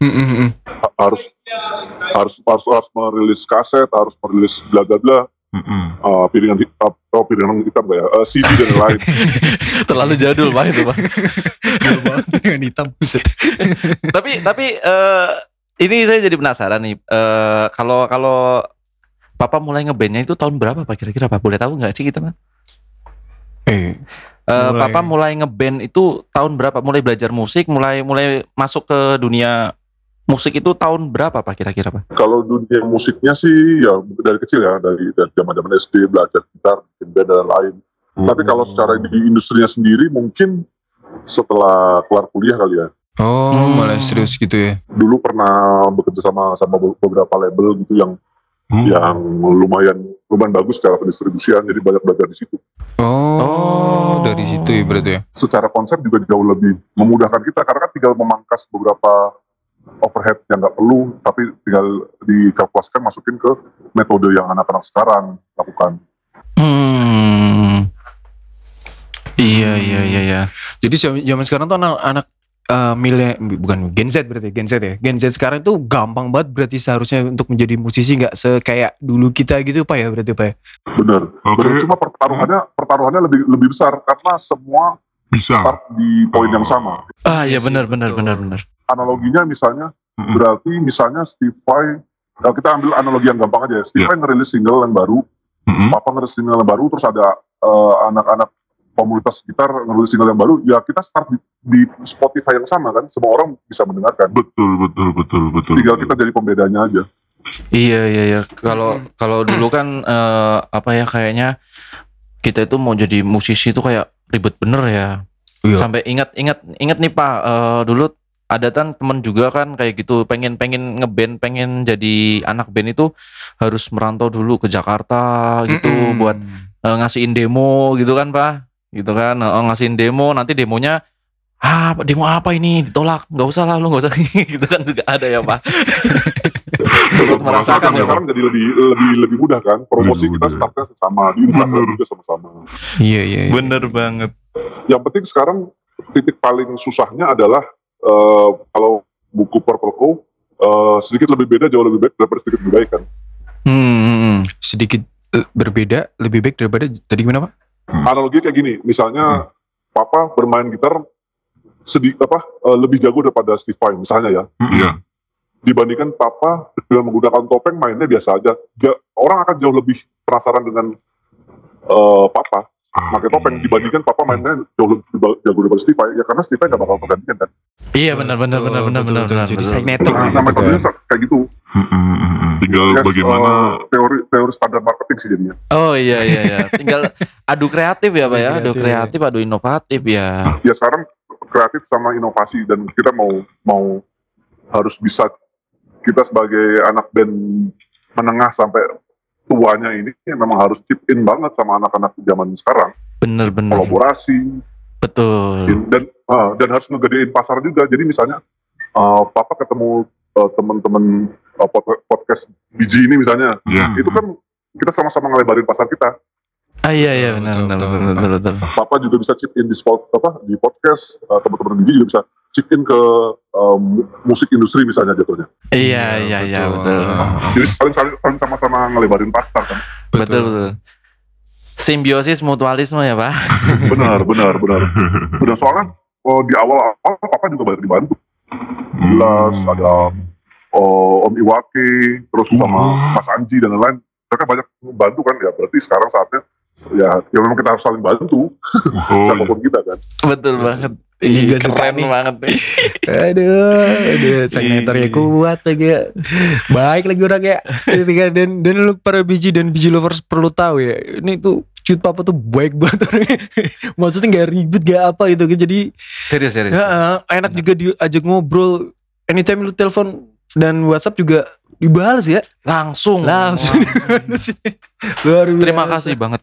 Mm, mm, mm. ha- harus harus harus harus merilis kaset, harus merilis bla bla bla, uh, piringan hitam, oh piringan hitam ya, Uh, CD dan lain. Terlalu jadul Pak itu banget dengan hitam tapi tapi eh, ini saya jadi penasaran nih. Eh, kalau kalau Papa mulai ngebandnya itu tahun berapa Pak kira-kira Pak? Boleh tahu nggak sih kita Pak? Eh, Eh, Mulai- Papa mulai ngeband itu tahun berapa? Mulai belajar musik, mulai mulai masuk ke dunia musik itu tahun berapa Pak kira-kira Pak? Kalau dunia musiknya sih ya dari kecil ya, dari dari zaman zaman SD belajar gitar, bikin band dan lain. Tapi kalau secara di industrinya sendiri mungkin setelah kelar kuliah kali ya. oh Hmm. malah serius gitu ya. Dulu pernah bekerja sama sama beberapa label gitu yang yang lumayan lumayan bagus secara pendistribusian, jadi banyak belajar di situ. Oh, Oh. dari situ ya berarti ya. secara konsep juga jauh lebih memudahkan kita karena kan tinggal memangkas beberapa overhead yang nggak perlu tapi tinggal dikalkulasikan masukin ke metode yang anak-anak sekarang lakukan. Hmm. Iya iya iya iya. Jadi zaman sekarang tuh anak-anak eh milih bukan Gen Z berarti Gen Z ya. Gen Z sekarang itu gampang banget berarti seharusnya untuk menjadi musisi nggak sekayak dulu kita gitu pak ya berarti pak ya. Bener. Bener. Cuma pertaruhannya pertaruhannya lebih lebih besar karena semua Bisa. start di poin yang sama. Ah sih, benar benar benar benar. Analoginya misalnya Mm-mm. berarti misalnya Steve Vai eh, kita ambil analogi yang gampang aja ya. Steve. Vai ngerilis single yang baru, Mm-mm. Papa ngerilis single yang baru, terus ada eh, anak-anak komunitas gitar ngerilis single yang baru, ya kita start di, di Spotify yang sama kan, semua orang bisa mendengarkan. Betul, betul, betul, betul. Tinggal kita jadi pembedanya aja. Iya iya iya. Kalau kalau dulu kan eh, apa ya kayaknya kita itu mau jadi musisi itu kayak ribet bener ya. Iya. Sampai ingat ingat ingat nih Pak eh, dulu ada kan temen juga kan kayak gitu pengen pengen ngeband pengen jadi anak band itu harus merantau dulu ke Jakarta gitu Mm-mm. buat eh, ngasihin demo gitu kan Pak? Gitu kan Eh, ngasihin demo nanti demonya ah demo apa ini? Ditolak. Nggak usah lah lu nggak usah. Gitu kan juga ada ya Pak? Merasakan ya Pak? sekarang jadi lebih lebih lebih mudah kan, promosi kita startnya sama di Instagram juga sama-sama. Iya iya. iya. bener banget. Yang penting sekarang titik paling susahnya adalah eh, kalau buku Purple Co eh, sedikit lebih beda jauh lebih baik daripada sedikit lebih baik kan. hmm, hmm, hmm. Sedikit eh, berbeda lebih baik daripada tadi gimana pak? Analogi kayak gini, misalnya Papa bermain gitar sedikit apa lebih jago daripada Steve Vai misalnya ya. Iya. dibandingkan papa dengan menggunakan topeng mainnya biasa aja. Ja- orang akan jauh lebih penasaran dengan eh, papa pakai topeng dibandingkan papa mainnya jauh lebih jago daripada Steve ya karena Steve nggak bakal tergantikan kan Iya benar benar benar benar betul, benar betul. benar. Jadi benar. signature nah, gitu nah metodenya kan. kayak gitu. Tinggal Yes, bagaimana eh, teori teori standar marketing sih jadinya Oh iya iya iya. Tinggal adu kreatif ya, Pak ya. Adu Kreatif. kreatif, adu inovatif ya. ya sekarang kreatif sama inovasi dan kita mau mau harus bisa kita sebagai anak band menengah sampai tuanya ini ya memang harus chip in banget sama anak-anak zaman sekarang. Bener bener. kolaborasi. Betul. dan ah, dan harus ngegedein pasar juga. Jadi misalnya ah, papa ketemu ah, teman-teman ah, pod- podcast biji ini misalnya. Ya itu kan kita sama-sama ngelebarin pasar kita. Ah iya iya. Benar benar benar betul. papa juga bisa chip in di spot apa di podcast ah, teman-teman biji juga bisa chip in ke mu- musik industri misalnya jatuhnya. Iya iya iya betul. jadi saling saling saling sama-sama ngelebarin pasar kan? Betul. Betul. Simbiosis mutualisme ya, Pak. benar benar benar. Benar soalnya oh, di awal awal papa juga banyak dibantu. Jelas ada oh, Om Iwake terus sama. Mas Anji dan lain-lain. Mereka banyak membantu kan? Ya berarti sekarang saatnya ya ya memang kita harus saling bantu. Oh, siapa pun kita kan? Betul. banget. Ini gua suka nih. banget nih. Aduh, aduh, signaturnya Iya. kuat lagi ya. Baik lagi orang ya. Dan dan lu para biji dan biji lovers perlu tahu ya. Ini tuh Cut Papa tuh baik banget orangnya. Maksudnya gak ribet gak apa gitu. Jadi Serius serius. ya, enak juga diajak ngobrol. Anytime lu telepon dan WhatsApp juga dibalas ya. Langsung. Langsung dibalas. Luar biasa. Terima kasih banget.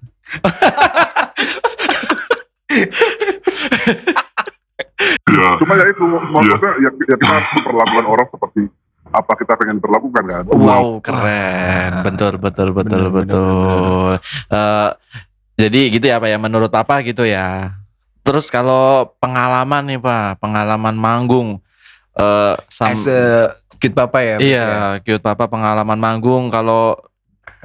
Ya cuma ya itu maksudnya ya, ya kita harus memperlakukan orang seperti apa kita pengen perlakukan kan Wow, keren. Betul, betul, betul, Bener, betul. Eh, jadi gitu ya Pak ya, menurut Papa gitu ya. Terus kalau pengalaman nih Pak, pengalaman manggung. eh sam- As a Cut Papa ya. berarti ya. iya, cute Papa pengalaman manggung. Kalau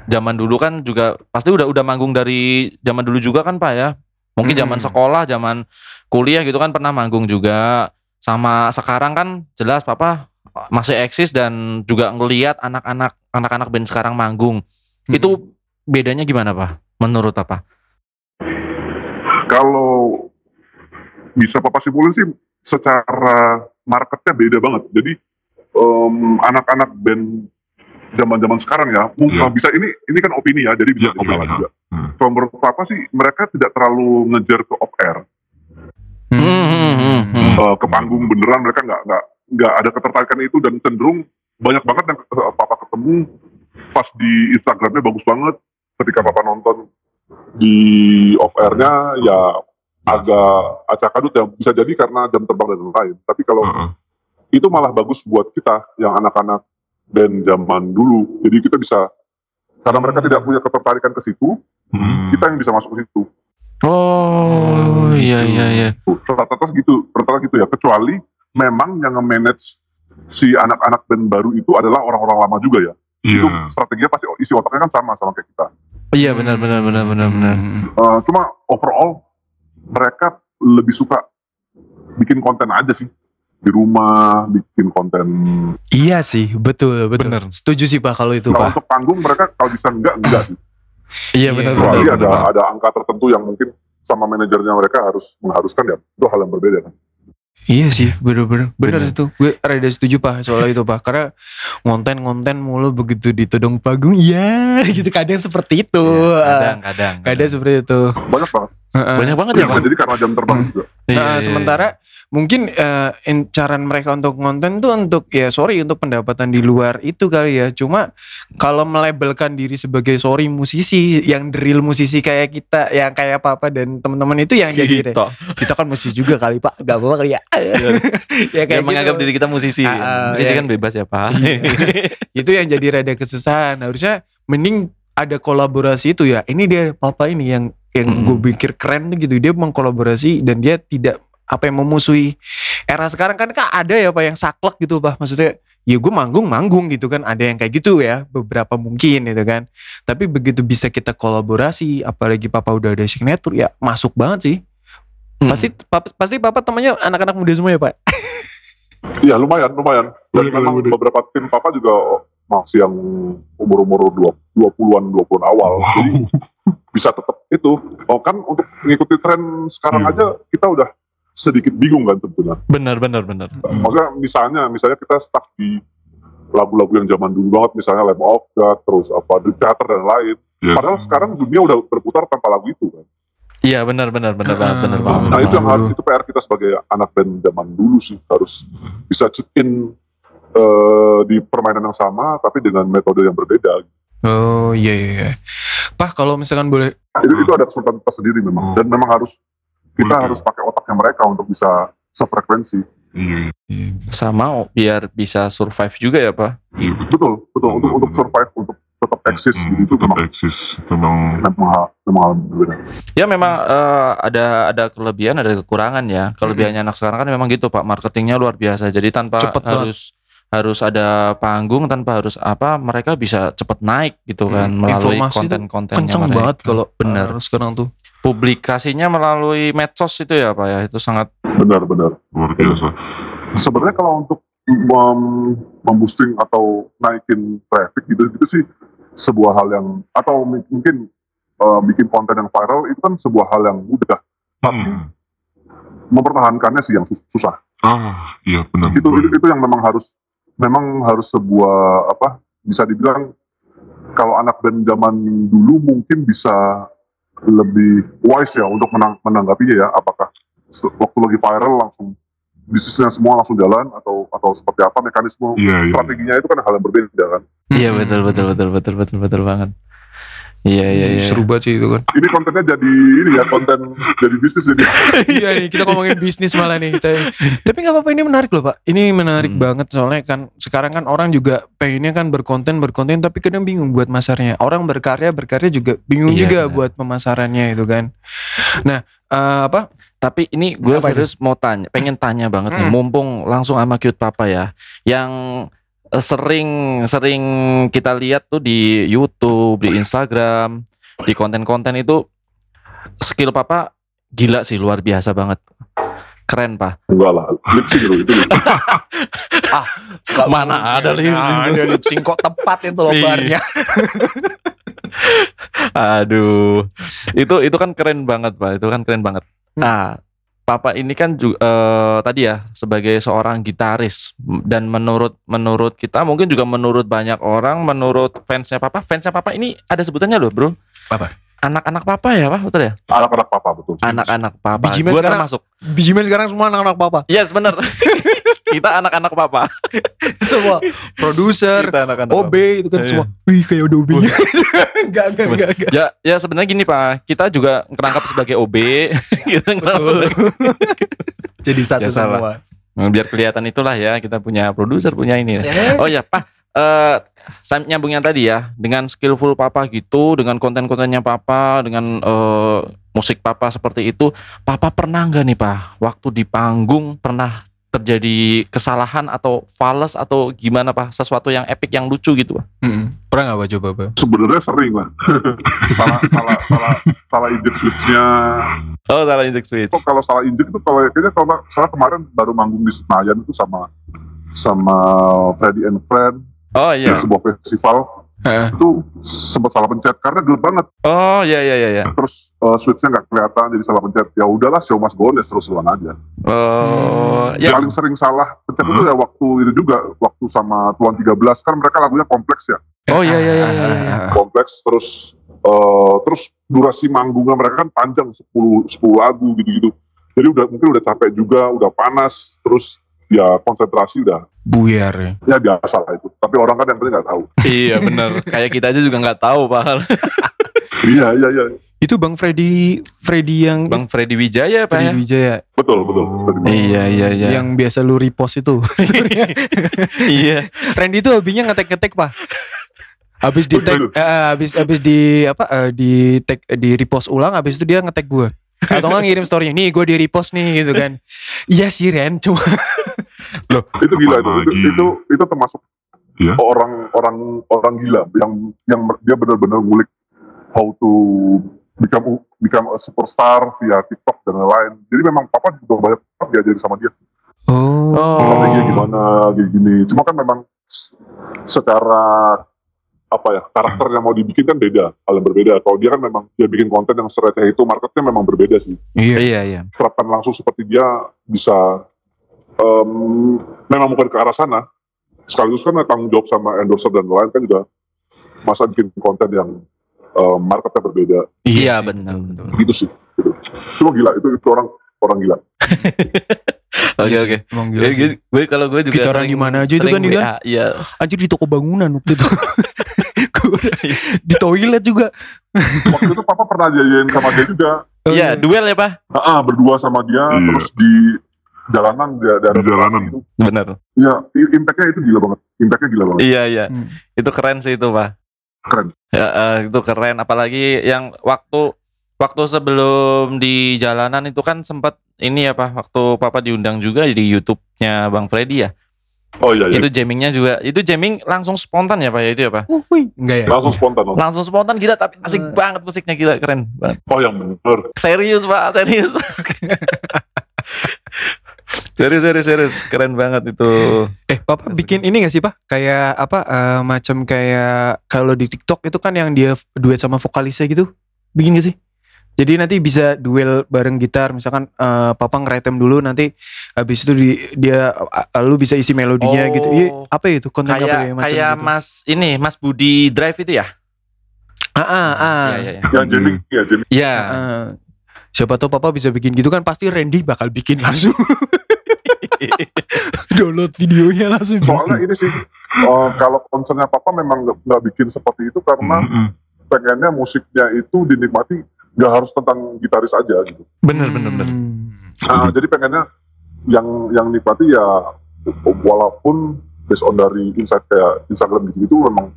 zaman dulu kan juga pasti udah udah manggung dari zaman dulu juga kan Pak ya. Mungkin zaman Mm-mm. sekolah, zaman kuliah gitu kan pernah manggung juga. Sama sekarang kan jelas Papa masih eksis dan juga ngelihat anak-anak anak-anak band sekarang manggung. Hmm. Itu bedanya gimana Pak? Menurut apa? kalau bisa papa simpulin sih secara marketnya beda banget jadi em, anak-anak band zaman-zaman sekarang ya mungkin Iya. bisa ini ini kan opini ya jadi bisa Iya, salah opini, juga. Hmm. kalau menurut papa sih mereka tidak terlalu ngejar ke off air. Hmm, hmm, hmm, hmm. eh, ke panggung beneran mereka nggak nggak nggak ada ketertarikan itu dan cenderung banyak banget yang eh, papa ketemu pas di Instagramnya bagus banget. Ketika papa nonton di off airnya ya agak acak adut ya. Bisa jadi karena jam terbang dan lain-lain. Tapi kalau Heeh. itu malah bagus buat kita yang anak-anak dan zaman dulu jadi kita bisa karena mereka tidak punya ketertarikan ke situ Hmm. kita yang bisa masuk ke situ Oh, iya gitu. iya iya. Tuh, rata-rata gitu rata-rata gitu ya kecuali memang yang nge-manage si anak-anak band baru itu adalah orang-orang lama juga ya Iya. itu strateginya pasti isi otaknya kan sama sama kayak kita Iya benar benar benar benar benar. Eh, cuma overall mereka lebih suka bikin konten aja sih di rumah bikin konten Iya sih, betul, betul. Bener. Setuju sih Pak kalau itu kalau Pak. untuk panggung mereka kalau bisa enggak enggak sih Iya Iya, benar benar, kecuali benar. ada ada angka tertentu yang mungkin sama manajernya mereka harus mengharuskan ya itu hal yang berbeda kan Iya sih, bener-bener. Bener Bener. itu. Gue rada setuju Pak soal itu Pak. Karena ngonten-ngonten mulu begitu ditodong panggung, ya gitu. Kadang seperti itu. Iya, Ah, Kadang kadang. Kadang seperti itu. banyak banget banyak banget ya. Pak? jadi karena jam terbang juga Iya, Nah, iya, sementara mungkin eh, incaran mereka untuk konten tuh untuk ya sorry untuk pendapatan di luar itu kali ya. Cuma kalau melabelkan diri sebagai sorry musisi yang drill musisi kayak kita, yang kayak papa dan teman-teman itu yang jadi Gitu. kita kan musisi juga kali pak, gak apa-apa kali ya. ya Yang menganggap gitu. diri kita musisi. Ah, musisi iya. kan bebas ya Pak. itu yang jadi rada kesusahan. Harusnya mending ada kolaborasi itu ya. Ini dia papa ini yang yang Mm. gue pikir keren tuh gitu. Dia mengkolaborasi dan dia tidak apa yang memusuhi era sekarang kan kan ada ya pak yang saklek gitu pak. Maksudnya ya gue manggung manggung gitu kan. Ada yang kayak gitu ya. Beberapa mungkin gitu kan. Tapi begitu bisa kita kolaborasi, apalagi papa udah ada signature ya masuk banget sih. Hmm. Pasti papa, pasti papa temannya anak-anak muda semua ya pak. Iya lumayan lumayan dan Bener, memang bener. beberapa tim papa juga masih yang umur-umur dua dua puluhan dua puluhan awal Wow. jadi bisa tetap itu oh kan untuk mengikuti tren sekarang Hmm. aja kita udah sedikit bingung kan sebetulnya Benar benar benar. maksudnya misalnya misalnya kita stuck di lagu-lagu yang zaman dulu banget misalnya Lamb of God terus apa Dream Theater dan lain Yes. padahal sekarang dunia udah berputar tanpa lagu itu kan Iya benar benar benar banget benar Ah, banget. nah itu yang harus itu PR kita sebagai anak band zaman dulu sih harus bisa chip in eh, di permainan yang sama tapi dengan metode yang berbeda Oh iya iya. iya. Pak kalau misalkan boleh itu, itu ada kesulitan tersendiri memang dan memang harus kita harus pakai otaknya mereka untuk bisa sefrekuensi Iya, Sama biar bisa survive juga ya pak. iya betul. betul betul untuk untuk survive untuk tetap eksis Hmm, gitu itu tetap memang eksis. Memang memang hal memang berbeda Ya memang eh, ada ada kelebihan ada kekurangan ya. Kelebihannya anak sekarang kan memang gitu pak. Marketingnya luar biasa. Jadi tanpa Cepet banget. harus harus ada panggung tanpa harus apa mereka bisa cepet naik gitu kan melalui Informasi itu konten-kontennya kenceng mereka. banget kalau benar. uh, sekarang tuh. Publikasinya melalui medsos itu ya pak ya itu sangat benar benar luar biasa. sebenarnya kalau untuk mem- memboosting atau naikin traffic gitu itu sih sebuah hal yang atau mungkin eh, bikin konten yang viral itu kan sebuah hal yang mudah Hmm. mempertahankannya sih yang sus- susah Ah, iya benar. itu, itu itu yang memang harus memang harus sebuah apa bisa dibilang kalau anak band zaman dulu mungkin bisa lebih wise ya untuk menang, menanggapinya ya apakah waktu lagi viral langsung bisnisnya semua langsung jalan atau atau seperti apa mekanisme Iya, iya. strateginya itu kan hal yang berbeda kan Iya Hmm. betul betul betul betul betul betul banget. Iya iya iya. Seru banget sih itu kan. ini kontennya jadi ini ya konten jadi bisnis jadi iya nih kita ngomongin bisnis malah nih kita. Tapi nggak apa-apa ini menarik loh pak. Ini menarik Hmm. banget soalnya kan sekarang kan orang juga pengennya kan berkonten berkonten tapi kadang bingung buat masarnya. Orang berkarya berkarya juga bingung Iya, juga benar. buat pemasarannya itu kan. Nah eh, apa? Tapi ini gue serius mau tanya, pengen tanya banget nih, Hmm. mumpung langsung sama cute papa ya, yang sering sering kita lihat tuh di YouTube, di Instagram, di konten-konten itu skill papa gila sih luar biasa banget, keren pak. enggak lah lip sync dulu itu Mana ada lip sync Nah, ada lip sync kok tepat itu loh Iya. barnya. Aduh, itu itu kan keren banget pak, itu kan keren banget. Nah, papa ini kan juga tadi ya sebagai seorang gitaris dan menurut menurut kita mungkin juga menurut banyak orang, menurut fansnya papa, fansnya papa ini ada sebutannya loh bro. Apa? Anak-anak papa ya pak, betul ya? anak-anak papa betul Anak-anak papa. Biji men Gua sekarang- termasuk. Bijimen sekarang semua anak-anak papa. Yes benar. kita anak-anak papa. Semua produser, OB itu kan Iya. semua. Wih kayak udah OB. Enggak enggak enggak. enggak. Ya, ya sebenarnya gini pak, kita juga ngerangkap sebagai OB, kita sebagai Jadi satu Ya, salah. semua. Nah, biar kelihatan itulah ya kita punya produser punya ini Ya. oh ya pak eh saya nyambung yang tadi ya dengan skillful papa gitu dengan konten-kontennya papa dengan eh, musik papa seperti itu papa pernah nggak nih pak waktu di panggung pernah terjadi kesalahan atau fals atau gimana pak? Sesuatu yang epic yang lucu gitu pak? Mm-mm. Pernah nggak pak coba pak? sebenarnya sering lah salah salah salah salah injek switchnya. Oh salah injek switch. Kok kalau salah injek itu kalau kayaknya kalau salah kemarin baru manggung di Senayan itu sama sama Freddy and Friend oh di iya sebuah festival Heeh. itu sempat salah pencet karena gelap banget. Oh iya iya iya iya. Terus uh, switchnya nggak kelihatan jadi salah pencet. Ya udahlah show must go on ya terus-terusan aja. Oh ya. Paling sering salah pencet itu ya waktu itu juga waktu sama Tuan 13 kan mereka lagunya kompleks ya? Oh iya iya iya, iya. kompleks terus eh terus durasi manggungnya mereka kan panjang 10 10 lagu gitu-gitu. Jadi udah mungkin udah capek juga udah panas terus ya konsentrasi udah Buyar ya. ya biasa lah itu tapi orang kan yang penting nggak tahu iya bener kayak kita aja juga nggak tahu pak iya iya iya Itu Bang Freddy Freddy yang bang Freddy Wijaya pak ya Freddy Wijaya betul betul Iya iya iya. yang biasa lu repost itu. iya. Randy itu hobinya ngetek-ngetek pak. Habis di tag, Betul. eh, habis habis di apa eh, di tag di repost ulang, habis itu dia ngetek gue. Atau nggak ngirim story nih, gue di repost nih gitu kan. Iya sih Ren, cuma itu gila itu, itu itu itu termasuk Iya. orang orang orang gila yang yang dia benar-benar ngulik how to become become a superstar via TikTok dan lain-lain jadi memang papa juga banyak banget diajarin sama dia oh, Oh. strateginya gimana kayak gini cuma kan memang secara apa ya karakter yang mau dibikin kan beda hal yang berbeda kalau dia kan memang dia bikin konten yang sereceh itu marketnya memang berbeda sih Iya. Iya iya. terapkan langsung seperti dia bisa em, memang bukan ke arah sana sekaligus kan tanggung jawab sama endorser dan lain kan juga masa bikin konten yang em, marketnya berbeda Iya, sih, benar, betul, betul. gitu sih gitu. itu gila itu itu orang orang gila Oke Iya oke. gila Gue, kalau gue juga Kita orang di mana aja itu kan, dia Iya. Anjir di toko bangunan waktu itu. Di toilet juga. waktu itu papa pernah jajain sama dia juga Iya, duel ya, Pak? ah berdua sama dia Iya. terus di jalanan di daerah Di jalanan. Itu. Benar. ya i- impactnya itu gila banget impactnya gila banget Iya, iya. Hmm. Itu keren sih itu, Pak. Keren. Ya, eh, itu keren apalagi yang waktu waktu sebelum di jalanan itu kan sempat ini ya, Pak. Waktu Papa diundang juga di YouTube-nya Bang Freddy ya. oh iya iya Itu jammingnya juga. Itu jamming langsung spontan ya, Pak ya itu ya, Pak. Enggak ya? langsung spontan loh. Langsung spontan gila tapi asik banget musiknya gila keren banget. oh yang bener Serius, Pak. Serius, Pak. serius, serius, serius. Keren banget itu. Eh, Papa bikin ini gak sih, Pak? Kayak apa eh, macam kayak kalau di TikTok itu kan yang dia duet sama vokalisnya gitu. Bikin gak sih? Jadi nanti bisa duel bareng gitar, misalkan eh, Papa ngeretem dulu nanti habis itu di, dia eh, lu bisa isi melodinya Oh. gitu. Iya, apa itu konten apa Kayak ya macam kayak gitu? Mas ini Mas Budi Drive itu ya? Ah, ah, ah. Iya, iya, iya. yang jamming ya jamming Iya. Ah. Siapa tahu papa bisa bikin gitu kan pasti Randy bakal bikin langsung download videonya langsung. soalnya ini sih eh, kalau konsernya papa memang nggak- bikin seperti itu karena Mm-mm. pengennya musiknya itu dinikmati nggak harus tentang gitaris aja gitu Bener, bener, bener. Hmm. Nah, jadi pengennya yang yang nikmati ya walaupun based on dari insight kayak Instagram gitu gitu memang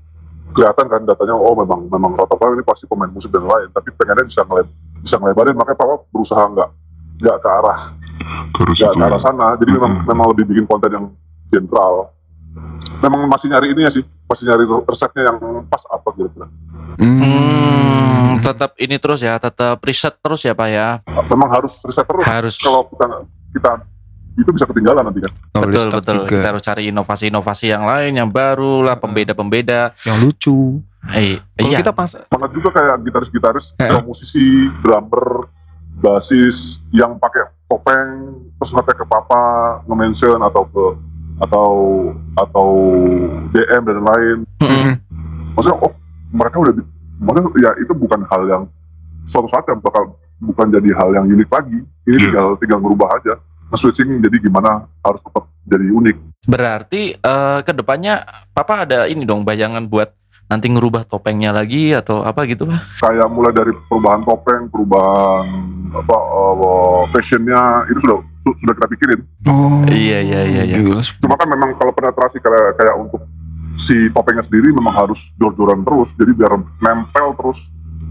kelihatan kan datanya oh memang memang rata-rata ini pasti pemain musik dan lain tapi pengennya bisa ngeleb bisa ngelebarin makanya papa berusaha nggak nggak ke arah nggak ke arah sana jadi memang Mm-mm. memang lebih bikin konten yang general memang masih nyari ini ya sih masih nyari resepnya yang pas apa kira-kira Hmm, tetap ini terus ya, tetap riset terus ya Pak ya. memang harus riset terus Harus. kalau kita kita itu bisa ketinggalan nanti kan betul stuck betul. juga. Kita harus cari inovasi-inovasi yang lain yang baru lah, pembeda-pembeda. Yang lucu. Eh, iya. kita pas banget juga kayak gitaris-gitaris Eh. musisi, drummer, basis yang pakai topeng terus ngetek ke papa nge-mention atau ke atau atau DM dan lain. Mm-mm. Maksudnya oh mereka udah maksudnya ya itu bukan hal yang suatu saat yang bakal bukan jadi hal yang unik lagi. Ini Yes. tinggal tinggal merubah aja. Nge-switching jadi gimana harus tetap jadi unik. Berarti eh ke depannya Papa ada ini dong bayangan buat nanti ngerubah topengnya lagi atau apa gitu Pak? Kayak mulai dari perubahan topeng, perubahan apa uh, fashionnya itu sudah su- sudah kita pikirin. Oh. Iya, iya, iya, iya. Cuma kan memang kalau penetrasi kayak kayak untuk si topengnya sendiri memang harus jor-joran terus, jadi biar nempel terus.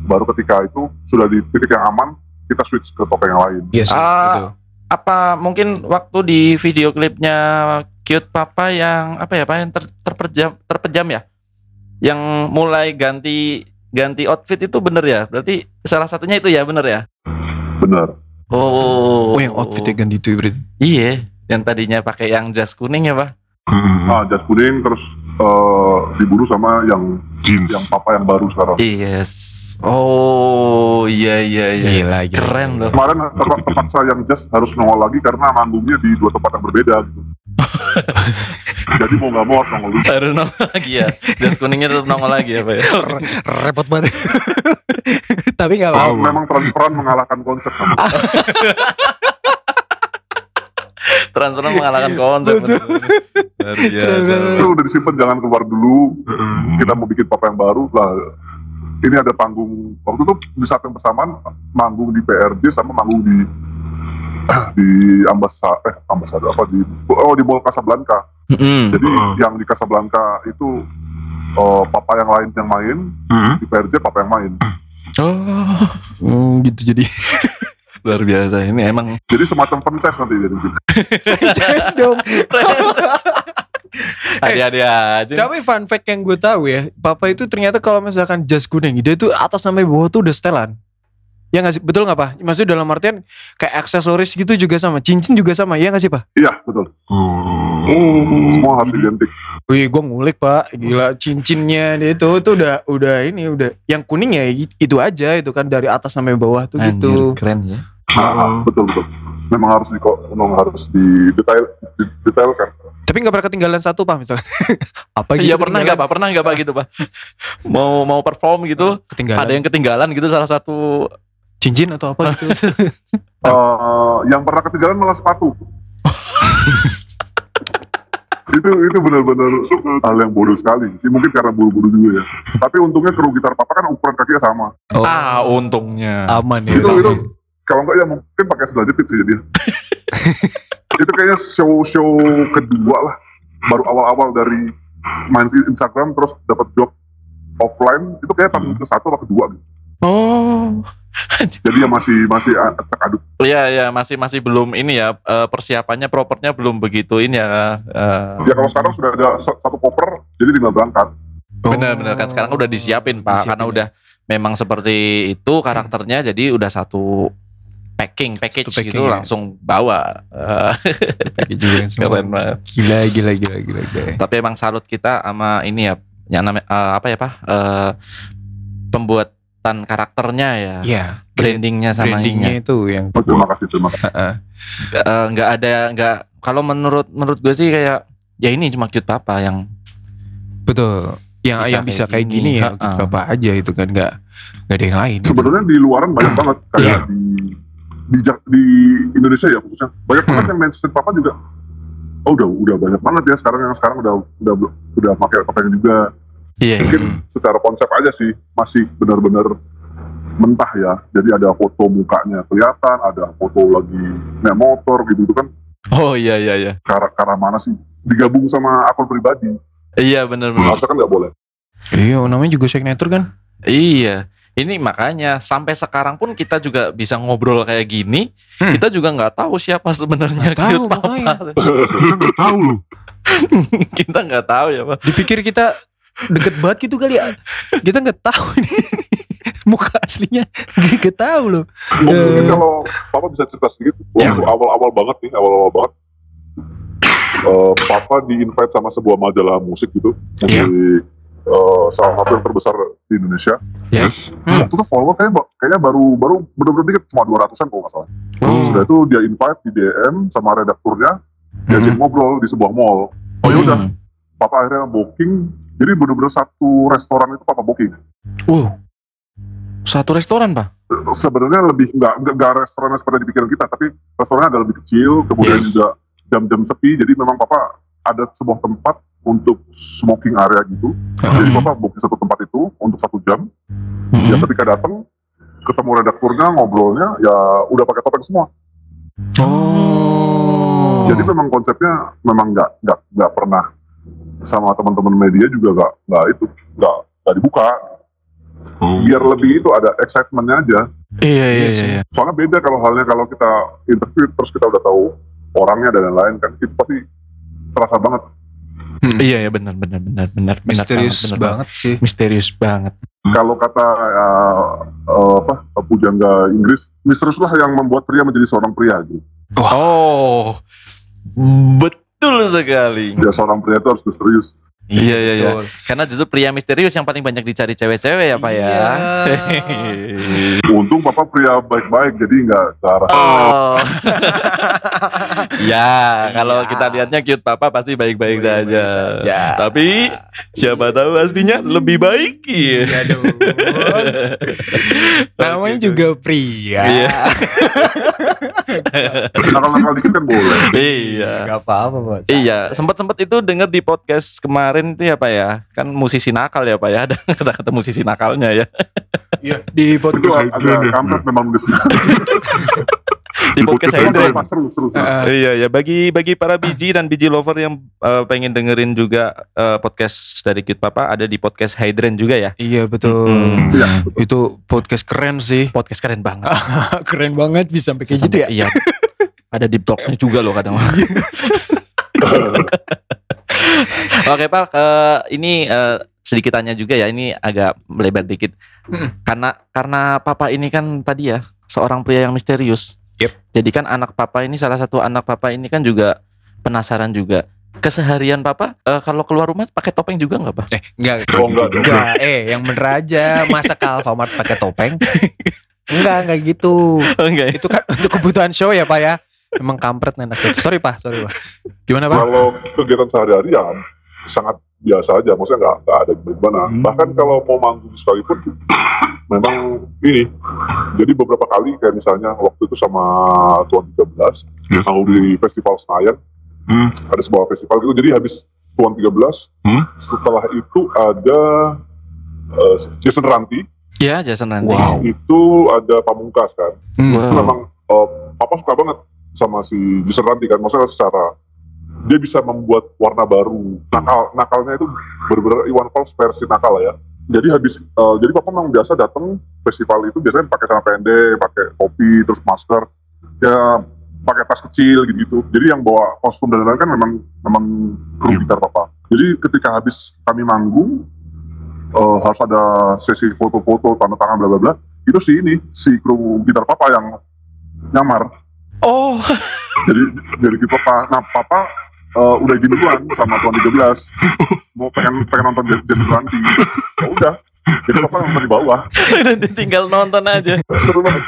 Baru ketika itu sudah di titik yang aman, kita switch ke topeng yang lain. Iya sih, Ah, betul. Apa mungkin waktu di video klipnya cute Papa yang apa ya Pak yang ter- terpejam terpejam ya? Yang mulai ganti ganti outfit itu bener ya? Berarti salah satunya itu ya bener ya? Benar. Oh. Oh, yang outfitnya ganti itu ya berarti. Iya, yang tadinya pakai yang jas kuning ya, Pak. Mm-mm. Nah, jas kuning terus eh, diburu sama yang jeans. yang papa yang baru sekarang. Yes. Oh, iya iya iya. Gila, gila. Keren loh. Kemarin terpa- terpaksa yang jas harus nongol lagi karena manggungnya di dua tempat yang berbeda gitu. Jadi mau nggak mau harus nongol dulu. Harus nongol lagi ya. Jas kuningnya tetap nongol lagi ya, Pak ya. Repot banget. Tapi nggak apa-apa. memang transferan mengalahkan konsep kamu. Transferan mengalahkan konsep. Betul. Itu udah disimpan jangan keluar dulu. Kita mau bikin papa yang baru lah. Ini ada panggung waktu itu di saat yang bersamaan manggung di PRJ sama manggung di di ambasa eh ambasada apa di oh di Mall Casablanca. Mm-mm. Jadi Heeh. yang di Casablanca itu eh, papa yang lain yang main, Mm-mm. di PRJ papa yang main. Oh, Oh, gitu jadi. luar biasa. Ini emang Jadi semacam franchise nanti jadi gitu. Franchise dong. hadiah-hadiah aja. Tapi fun fact yang gue tahu ya, Papa itu ternyata kalau misalkan jas kuning, dia tuh atas sampai bawah tuh udah setelan. Ya nggak sih? Betul nggak Pak? Maksudnya dalam artian kayak aksesoris gitu juga sama, cincin juga sama, ya nggak sih Pak? Iya betul. Oh. Semua harus identik. Wih, gue ngulik Pak, gila cincinnya dia itu itu udah udah ini udah yang kuning ya itu aja itu kan dari atas sampai bawah tuh Anjir, gitu. keren ya. Nah, betul betul. Memang harus di memang harus didetail didetailkan. Tapi nggak pernah ketinggalan satu Pak misalkan. Apa gitu? Iya pernah nggak pak? Pernah nggak pak gitu pak? Mau mau perform gitu, Ketinggalan. ada yang ketinggalan gitu salah satu. Cincin atau apa gitu? Eh, yang pernah ketinggalan malah sepatu. itu itu benar-benar hal yang bodoh sekali sih mungkin karena buru-buru juga ya tapi untungnya kru gitar papa kan ukuran kakinya sama Oh, Ah untungnya. aman ya. itu itu kalau enggak ya mungkin pakai sandal jepit sih jadi itu kayaknya show show kedua lah baru awal-awal dari main di Instagram terus dapat job offline itu kayak tahun ke satu atau kedua gitu. Oh. jadi ya masih masih acak aduk Iya ya masih masih belum ini ya eh, persiapannya propernya belum begitu ini ya. eh, ya kalau sekarang sudah ada sa- satu koper jadi tinggal berangkat Benar-benar kan sekarang udah disiapin pak Disiapin karena ya. udah memang seperti itu karakternya jadi udah satu packing package Satu packing, gitu ya. langsung bawa. Pakai juga yang semua. Keren banget. Gila, gila, gila, gila, gila. Tapi emang salut kita sama ini ya yang namanya eh, apa ya pak? Eh, pembuatan karakternya ya. Iya. Brandingnya sama brandingnya ininya. itu yang oh, terima kasih terima kasih Heeh. Eh, nggak ada nggak kalau menurut menurut gue sih kayak ya ini cuma cute papa yang betul. Yang Bisa yang bisa kayak kayak gini, gini, ya, heeh. apa aja itu kan nggak nggak ada yang lain. gitu. sebenarnya di luaran banyak banget kayak Iya. di di di Indonesia ya khususnya banyak banget Hmm. yang main street papa juga oh udah udah banyak banget ya sekarang yang sekarang udah udah udah pakai topeng juga iya mungkin secara konsep aja sih masih benar-benar mentah ya. Jadi ada foto mukanya kelihatan ada foto lagi naik motor gitu itu kan. Oh iya iya iya. Ke arah mana sih? Digabung sama akun pribadi. Iya benar-benar harusnya kan nggak boleh. Iya, namanya juga signature kan. iya. Ini makanya sampai sekarang pun kita juga bisa ngobrol kayak gini Hmm. kita juga nggak tahu siapa sebenarnya tahu, Kita nggak tahu loh. kita nggak tahu ya pak. Dipikir kita deket banget gitu kali ya. Kita nggak tahu ini muka aslinya. Gak tahu loh. Oh, mungkin Eh. kalau papa bisa cerita sedikit Ya. waktu awal-awal banget nih awal-awal banget eh, papa di invite sama sebuah majalah musik gitu Iya. di eh, salah satu yang terbesar di Indonesia Yes. waktu itu follow kayaknya, ba- kayaknya baru baru bener-bener dikit cuma 200an kalau nggak salah Oh. sudah itu dia invite di DM sama redakturnya diajak ngobrol di sebuah mall oh ya udah Hmm. papa akhirnya booking jadi bener-bener satu restoran itu papa booking Wow. satu restoran pak sebenarnya lebih nggak nggak restoran seperti di pikiran kita tapi restorannya agak lebih kecil kemudian Yes. juga jam-jam sepi jadi memang papa ada sebuah tempat untuk smoking area gitu jadi Hmm. papa booking satu tempat itu untuk satu jam Hmm. ya ketika datang ketemu redakturnya ngobrolnya ya udah pakai topeng semua Oh. jadi memang konsepnya memang nggak nggak nggak pernah sama teman-teman media juga nggak nggak itu nggak nggak dibuka. Oh. biar lebih itu ada excitementnya aja. Iya iya Iya sih. iya soalnya beda kalau halnya kalau kita interview terus kita udah tahu orangnya dan lain-lain kan itu pasti terasa banget. Iya iya benar benar benar benar benar Misterius benar banget sih. misterius banget. Kalau kata uh, uh, apa pujangga Inggris misteriuslah yang membuat pria menjadi seorang pria gitu oh betul sekali. Ya seorang pria itu harus misterius iya iya iya karena justru pria misterius yang paling banyak dicari cewek-cewek ya pak ya untung papa pria baik-baik jadi nggak ke arah Oh. ya, kalau Iya. kita lihatnya cute papa pasti baik-baik saja. saja. Tapi siapa tahu aslinya lebih baik. Iya. Iya dong. Namanya juga pria. Iya. nakal-nakal dikit kan boleh Iya. Gak apa-apa, Pak. Iya, sempat-sempat itu denger di podcast kemarin itu ya Pak ya. Kan musisi nakal ya Pak ya. Ada kata-kata musisi nakalnya ya. Iya, di itu podcast. ag- agak kampret memang Di podcast. Apa, seru seru seru. Eh, Iya ya bagi bagi para biji dan biji lover yang eh, pengen dengerin juga eh, podcast dari Cute Papa ada di podcast Hydran juga ya. Iya betul. Hmm. Iya. Itu podcast keren sih. Podcast keren banget. keren banget bisa sampai kayak gitu ya. Iya. Ada di blognya juga loh kadang. Oke Pak, eh, ini eh, sedikit tanya juga ya ini agak melebar dikit. Mm. Karena karena papa ini kan tadi ya seorang pria yang misterius. Yep. Jadi kan anak papa ini salah satu anak papa ini kan juga penasaran juga. Keseharian papa eh, kalau keluar rumah pakai topeng juga nggak pak? Eh, enggak. Oh enggak dong. Enggak, eh yang bener aja. Masa ke Alfamart pakai topeng? Enggak, enggak gitu. Oh, enggak ya? Itu kan untuk kebutuhan show ya, Pak ya. Emang kampret saya. Sorry, Pak. Sorry, Pak. Gimana, Pak? Kalau kegiatan sehari-hari ya sangat biasa aja, maksudnya nggak nggak ada gimana. Hmm. Bahkan kalau mau manggung sekalipun, memang ini. Jadi beberapa kali kayak misalnya waktu itu sama Tuan 13, Yes. mau di Festival Senayan, Hmm. ada sebuah festival gitu. Jadi habis Tuan 13, Hmm. setelah itu ada eh, Jason Ranti, Ya Jason nanti. Wow. itu ada Pamungkas kan. Hmm. Itu Wow. memang eh, Papa suka banget sama si Jason Ranti kan, maksudnya secara dia bisa membuat warna baru. Nakal, nakalnya itu benar-benar Iwan Fals versi nakal ya. Jadi habis, eh, jadi Papa memang biasa datang festival itu biasanya pakai celana pendek, pakai topi, terus masker, ya pakai tas kecil gitu-gitu. Jadi yang bawa kostum dan lain-lain kan memang memang kru Iya. gitar Papa. Jadi ketika habis kami manggung, eh, harus ada sesi foto-foto, tanda tangan, bla bla bla. Itu si ini, si kru gitar Papa yang nyamar. Oh, Jadi jadi di Papa, nah Papa eh, udah izin duluan sama tuan 13 mau pengen pengen nonton Jas- Jason Ranti. Ya udah, jadi Papa nonton di bawah. udah tinggal nonton aja. Seru banget.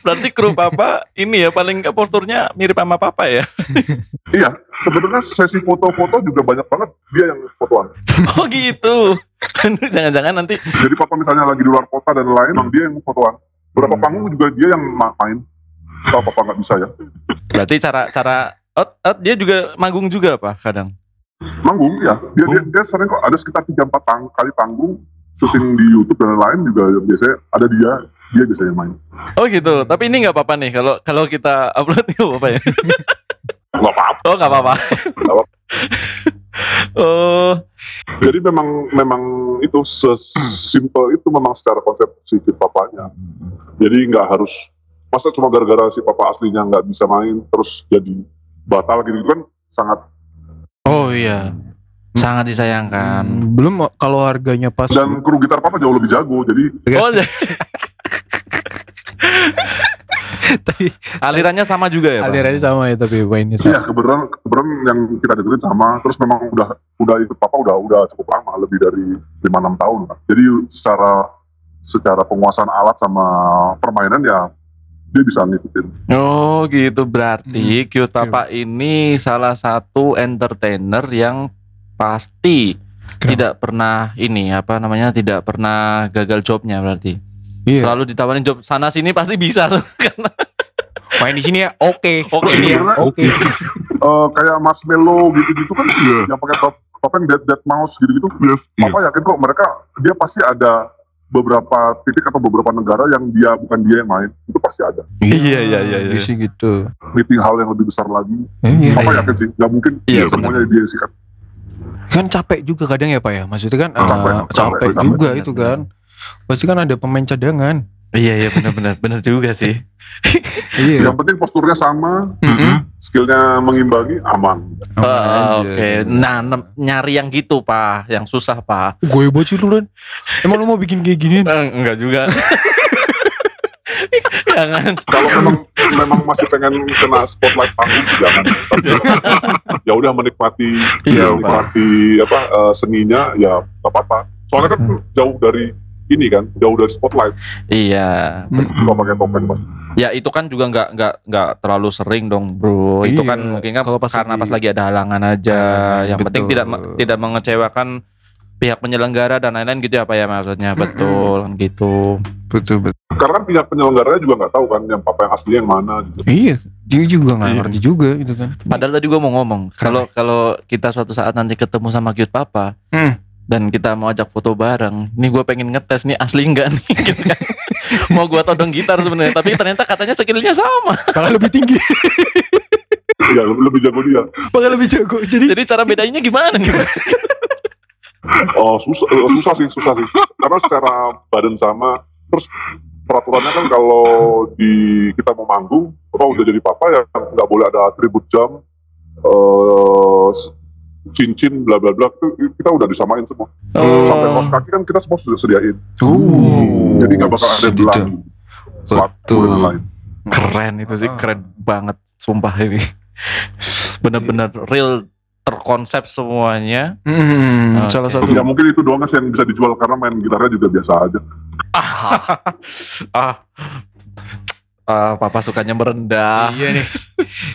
Berarti kru papa ini ya paling nggak posturnya mirip sama papa ya? Iya, sebenarnya sesi foto-foto juga banyak banget dia yang fotoan. Oh gitu. Jangan-jangan nanti Jadi Papa misalnya lagi di luar kota dan lain, emang dia yang fotoan. Beberapa panggung juga dia yang ma- main. Kalau Papa nggak bisa ya. berarti cara cara oh, oh, dia juga manggung juga apa kadang? Manggung ya, dia, dia, dia sering kok ada sekitar 3-4 pang- kali panggung syuting di YouTube dan lain-lain juga biasanya ada dia, dia biasanya main. Oh gitu. Tapi ini nggak apa-apa nih kalau kalau kita upload nggak apa-apa ya? Nggak apa-apa. Oh nggak apa-apa. Nggak apa-apa. oh Jadi memang memang itu sesimpel itu memang secara konsep si papanya. Jadi nggak harus masa cuma gara-gara si papa aslinya nggak bisa main terus jadi batal gitu kan sangat oh iya. Sangat disayangkan. Hmm, belum kalau harganya pas dan kru gitar papa jauh lebih jago jadi Oh, j- tapi alirannya sama juga ya, Pak? alirannya sama ya tapi mainnya iya sama. kebetulan kebetulan yang kita deketin sama terus memang udah udah ikut papa udah udah cukup lama lebih dari 5-6 tahun kan. jadi secara secara penguasaan alat sama permainan ya dia bisa ngikutin Oh gitu berarti Cute Papa ini salah satu entertainer yang pasti Kenapa? tidak pernah ini apa namanya tidak pernah gagal jobnya berarti Iya. selalu ditawarin job sana sini pasti bisa karena Main di sini ya oke. Oke. Ya oke. Eh, kayak marshmallow gitu-gitu kan yang pakai top topeng dead dead mouse gitu-gitu Yes. Iya. Papa yakin kok mereka dia pasti ada beberapa titik atau beberapa negara yang dia bukan dia yang main itu pasti ada Iya, iya, iya, iya. Dia sih gitu. meeting hal yang lebih besar lagi Iya. Papa iya. yakin sih nggak mungkin Iya, semuanya dia sikat Kan capek juga kadang ya Pak ya. Maksudnya kan Capek, eh, capek, capek capek, juga benar, itu kan. Pasti kan ada pemain cadangan. Iya iya benar-benar benar juga sih Iya. yang penting posturnya sama Mm-mm. skillnya mengimbangi aman Ah, aja. oke nah nem- nyari yang gitu pak yang susah pak Gue bocil lu Ren. Emang lu mau bikin kayak gini? Eh, enggak juga jangan kalau memang memang masih pengen kena spotlight panggung jangan ya udah menikmati Iya, ya, menikmati apa eh, seninya ya apa-apa soalnya kan jauh dari ini kan jauh dari spotlight iya kalau pakai topeng pasti Ya itu kan juga nggak nggak nggak terlalu sering dong bro. Itu Iya, kan mungkin kan kalau pas karena lagi- pas lagi ada halangan aja. Halangan, yang penting betul. tidak me- tidak mengecewakan pihak penyelenggara dan lain-lain gitu ya pak ya maksudnya betul gitu. Betul betul. karena kan pihak penyelenggaranya juga nggak tahu kan yang papa yang asli yang mana gitu Iya. Dia juga nggak Iya. ngerti juga gitu kan. Padahal tadi gua mau ngomong kalau kalau kita suatu saat nanti ketemu sama cute papa Hmm. Dan kita mau ajak foto bareng, nih gue pengen ngetes nih asli enggak nih. gitu kan. mau gua todong gitar sebenarnya, tapi ternyata katanya skillnya sama. Malah lebih tinggi. Iya lebih, jago dia Malah lebih jago. Jadi Jadi cara bedainnya gimana nih? Pak? oh susah eh, susah sih susah sih karena secara badan sama terus peraturannya kan kalau di kita mau manggung apa udah jadi papa ya nggak boleh ada atribut jam eh, s- cincin bla bla bla itu kita udah disamain semua. Oh. Sampai kaos kaki kan kita semua sudah sediain. Uh. Jadi nggak bakal ada belang. Sepatu dan lain. Keren itu sih, keren banget sumpah ini. Bener-bener real terkonsep semuanya. Hmm, Oke. salah satu Ya mungkin itu doang sih yang bisa dijual karena main gitarnya juga biasa aja. ah. Ah, papa sukanya merendah. Iya nih.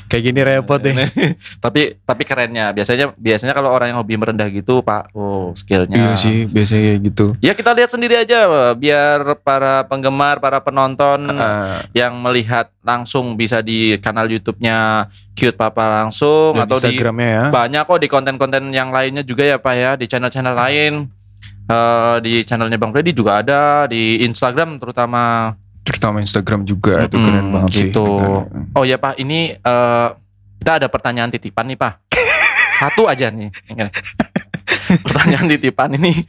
Kayak gini repot deh. tapi tapi kerennya biasanya biasanya kalau orang yang hobi merendah gitu pak oh skillnya Iya sih, biasanya kayak gitu. ya kita lihat sendiri aja biar para penggemar para penonton Ah, yang melihat langsung bisa di kanal YouTube-nya cute papa langsung dan atau di Instagramnya ya. banyak kok di konten-konten yang lainnya juga ya pak ya di channel-channel lain Eh, di channelnya bang Freddy juga ada di Instagram terutama Terutama Instagram juga itu Mm-mm, keren banget sih. gitu. Dengan- Oh ya Pak, ini eh kita ada pertanyaan titipan nih Pak. Satu aja nih. pertanyaan titipan ini.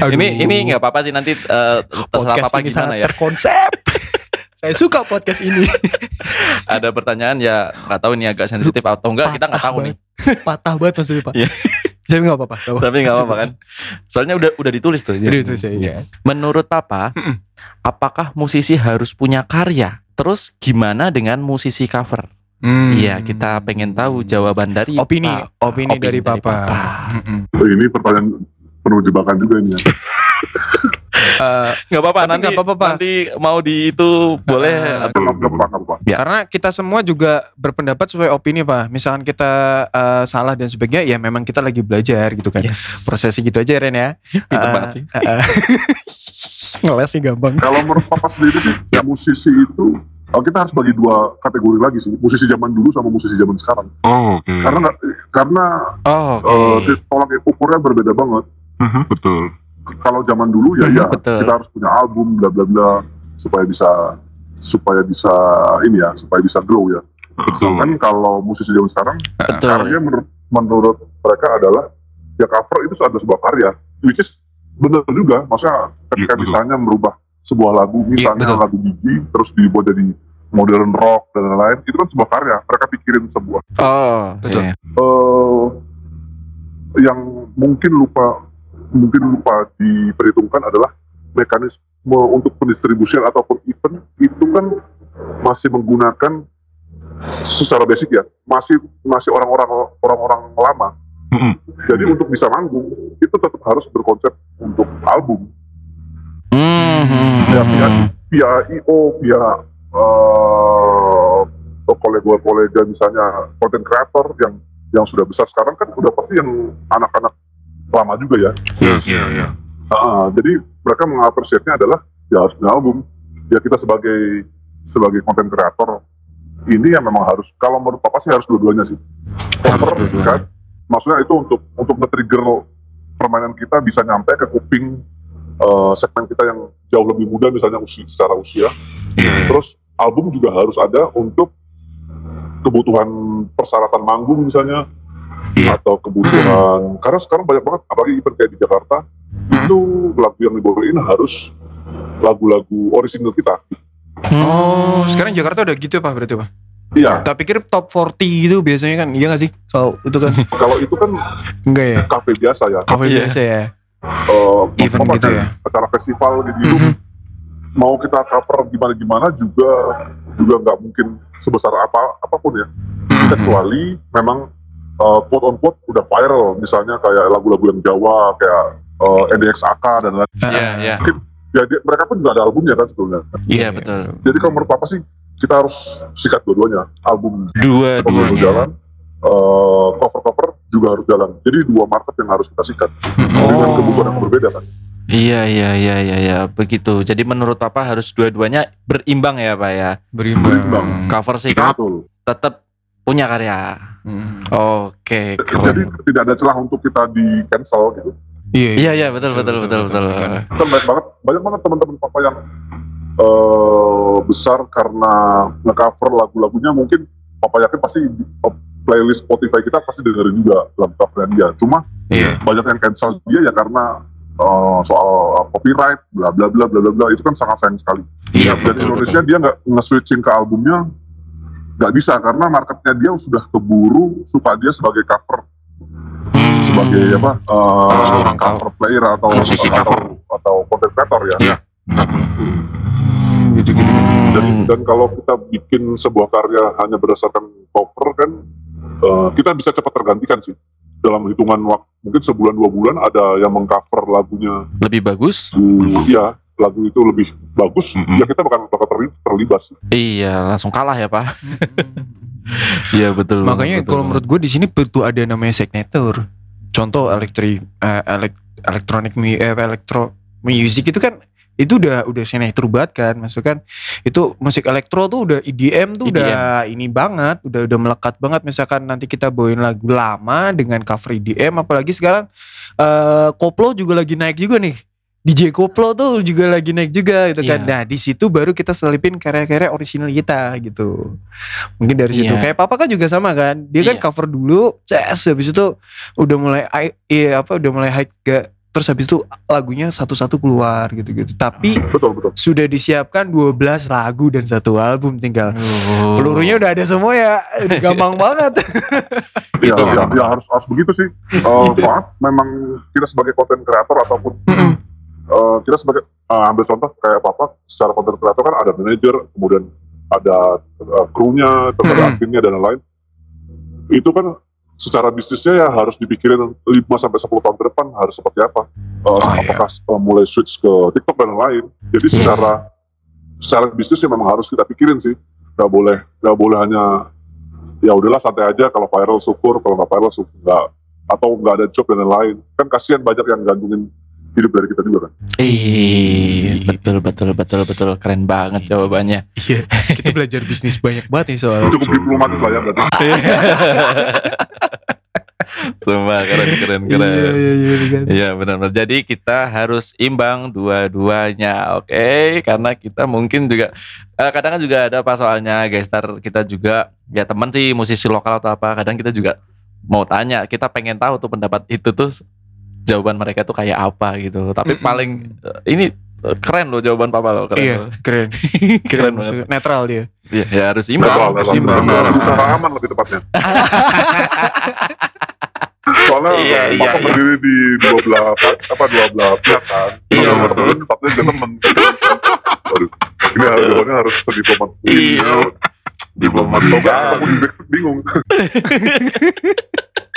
Aduh. Ini ini nggak apa-apa sih nanti eh terserah podcast Papa ini gimana sangat ya. terkonsep. Saya suka podcast ini. Ada pertanyaan ya nggak tahu ini agak sensitif atau enggak kita nggak tahu nih. Patah banget maksudnya Pak. Tapi nggak apa-apa. Tapi nggak apa-apa kan. Soalnya udah udah ditulis tuh. Jadi itu saya. Iya. Menurut Papa, apakah musisi harus punya karya? Terus gimana dengan musisi cover? Hmm. Iya, kita pengen tahu jawaban dari opini, Papa. opini, dari Papa. Mm-mm. Oh, ini pertanyaan penuh jebakan juga ini. Ya. Eh, Nggak apa-apa nanti nggak apa-apa, Pak. nanti mau di itu boleh Eh. Ya. Karena kita semua juga berpendapat sesuai opini Pak. Misalkan kita eh, salah dan sebagainya, ya memang kita lagi belajar gitu kan. yes. Prosesnya gitu aja Ren ya. Pinter banget sih. Ngeles sih gampang. Kalau menurut papa sendiri sih, Yap. musisi itu oh, kita harus bagi dua kategori lagi sih, musisi zaman dulu sama musisi zaman sekarang. Oh, oke. Karena karena Oh, eh, oke. tolak ukurnya berbeda banget. Mhm, Betul. Kalau zaman dulu ya Mhm, ya betul. kita harus punya album bla bla bla supaya bisa supaya bisa ini ya supaya bisa grow ya. Betul. Kan kalau musisi zaman sekarang Betul. karya menurut menurut mereka adalah ya cover itu adalah sebuah karya, which is benar juga. Maksudnya ketika Iya, betul. misalnya merubah sebuah lagu, misalnya betul. lagu gigi, terus dibuat jadi modern rock dan lain-lain, itu kan sebuah karya. Mereka pikirin sebuah Oh, Betul. iya. eh yang mungkin lupa mungkin lupa diperhitungkan adalah mekanisme untuk pendistribusian ataupun event itu kan masih menggunakan secara basic ya masih masih orang-orang orang-orang lama Mhm. jadi untuk bisa manggung itu tetap harus berkonsep untuk album Hmm, hmm, ya via hmm. via io via eh kolega-kolega misalnya content creator yang yang sudah besar sekarang kan udah pasti yang anak-anak lama juga ya Yes. Iya, iya. Ah, jadi mereka mengapresiasinya adalah ya harus punya album. Ya kita sebagai sebagai konten kreator ini yang memang harus kalau menurut papa sih harus dua-duanya sih. Harus Cover, dua-duanya. kan? Maksudnya itu untuk untuk nge-trigger permainan kita bisa nyampe ke kuping eh, segmen kita yang jauh lebih muda misalnya usia, secara usia. Iya. Terus album juga harus ada untuk kebutuhan persyaratan manggung misalnya Iya. atau kebutuhan karena sekarang banyak banget apalagi event kayak di Jakarta Hmm. itu lagu yang dibawain harus lagu-lagu orisinal kita. Oh, sekarang Jakarta udah gitu ya Pak berarti Pak? Iya, Tak pikir top 40 gitu biasanya kan, iya gak sih? So, itu kan kalau itu kan enggak ya? kafe biasa ya. Kafe Iya. biasa ya? Eh, Event apa, gitu kayak ya? Acara festival gitu. Mhm. Mau kita cover gimana-gimana juga juga nggak mungkin sebesar apa apa pun ya. Mhm. Kecuali memang eh, quote on quote udah viral, misalnya kayak lagu-lagu yang Jawa kayak eh, NDXAK dan lain. Iya, iya. Ya dia- mereka pun juga ada albumnya kan sebetulnya. Iya, betul. Jadi kalau menurut Papa sih kita harus sikat dua-duanya. Album cover Dua-duanya. jalan, eh, cover-cover juga harus jalan. Jadi dua market yang harus kita sikat dengan Oh. kebutuhan yang berbeda kan. Iya, iya, iya, iya, iya, begitu. Jadi menurut Papa harus dua-duanya berimbang ya, Pak ya. Berimbang. Berimbang. Cover sih kan Betul. tetap punya karya. Hmm. Oke, Jadi keren. tidak ada celah untuk kita di cancel gitu. Iya, Iya, iya, betul, betul, betul, betul. Kan banyak banget, banyak banget teman-teman Papa yang eh, besar karena nge-cover lagu-lagunya mungkin Papa yakin pasti di- eh, playlist Spotify kita pasti dengerin juga dalam covernya dia. Cuma Iya. banyak yang cancel dia ya karena eh, soal copyright bla bla bla bla bla bla itu kan sangat sayang sekali. Iya, Dan betul, Indonesia dia nggak nge-switching ke albumnya nggak bisa karena marketnya dia sudah keburu suka dia sebagai cover sebagai apa uh, Seorang cover player atau Musisi atau, cover. atau content creator ya. Iya. Benar-benar. gitu gitu. Dan, dan kalau kita bikin sebuah karya hanya berdasarkan cover kan uh, kita bisa cepat tergantikan sih dalam hitungan waktu mungkin sebulan dua bulan ada yang mengcover lagunya Lebih bagus. lagu ya lagu itu lebih bagus Mm-mm. ya kita bakal bakal terli- terlibat sih. Iya, langsung kalah ya, Pak. Iya, betul. Makanya betul. kalau menurut gue di sini perlu ada namanya signature. Contoh elektrik eh, elek- electronic mu- eh, electro music itu kan itu udah udah signature banget kan maksud kan itu musik elektro tuh udah EDM tuh udah ini banget udah udah melekat banget misalkan nanti kita bawain lagu lama dengan cover EDM apalagi sekarang eh koplo juga lagi naik juga nih DJ koplo tuh juga lagi naik juga gitu kan. Iya. nah di situ baru kita selipin karya-karya original kita gitu. Mungkin dari situ. Iya. kayak papa kan juga sama kan. Dia kan Iya. cover dulu ces habis itu udah mulai ai- iya apa udah mulai hype gak terus habis itu lagunya satu-satu keluar gitu-gitu. Tapi betul betul. sudah disiapkan 12 lagu dan satu album tinggal. Oh. pelurunya udah ada semua ya. Gampang banget. Ya, Itu ya, ya harus harus begitu sih. Eh, soalnya memang kita sebagai content creator ataupun. Eh, kita sebagai eh, ambil contoh kayak apa apa secara content creator kan ada manajer kemudian ada eh, krunya terus ada adminnya dan lain-lain. Itu kan secara bisnisnya ya harus dipikirin 5 sampai 10 tahun ke depan harus seperti apa. Eh, iya. apakah eh, mulai switch ke TikTok dan lain jadi Yes. secara secara bisnis ya memang harus kita pikirin sih. Nggak boleh nggak boleh hanya ya udahlah santai aja kalau viral syukur kalau nggak viral syukur nggak atau nggak ada job dan lain-lain. Kan kasihan banyak yang gantungin hidup dari kita juga kan Ih, betul betul betul betul keren banget jawabannya. iya kita belajar bisnis banyak banget nih soal cukup diplomatis lah ya berarti Semua keren keren keren. iya iya iya. Iya benar-benar. Jadi kita harus imbang dua-duanya, oke? Karena kita mungkin juga eh, kadang kan juga ada apa soalnya gestar kita juga ya teman sih musisi lokal atau apa. Kadang kita juga mau tanya, kita pengen tahu tuh pendapat itu tuh jawaban mereka tuh kayak apa gitu. Tapi Mm-mm. paling eh, ini eh, keren loh jawaban papa loh keren. iya loh. keren Keren keren banget. netral dia Iya, ya harus imbang. netral harus netral imbang. netral. bisa aman lebih tepatnya soalnya Iya, iya, papa iya. berdiri di dua belah apa dua belah pihak kan Iya, Satu betul. temen, satunya juga temen ini harus jawabannya harus sediplomatis Iya. Diplomat di backstage bingung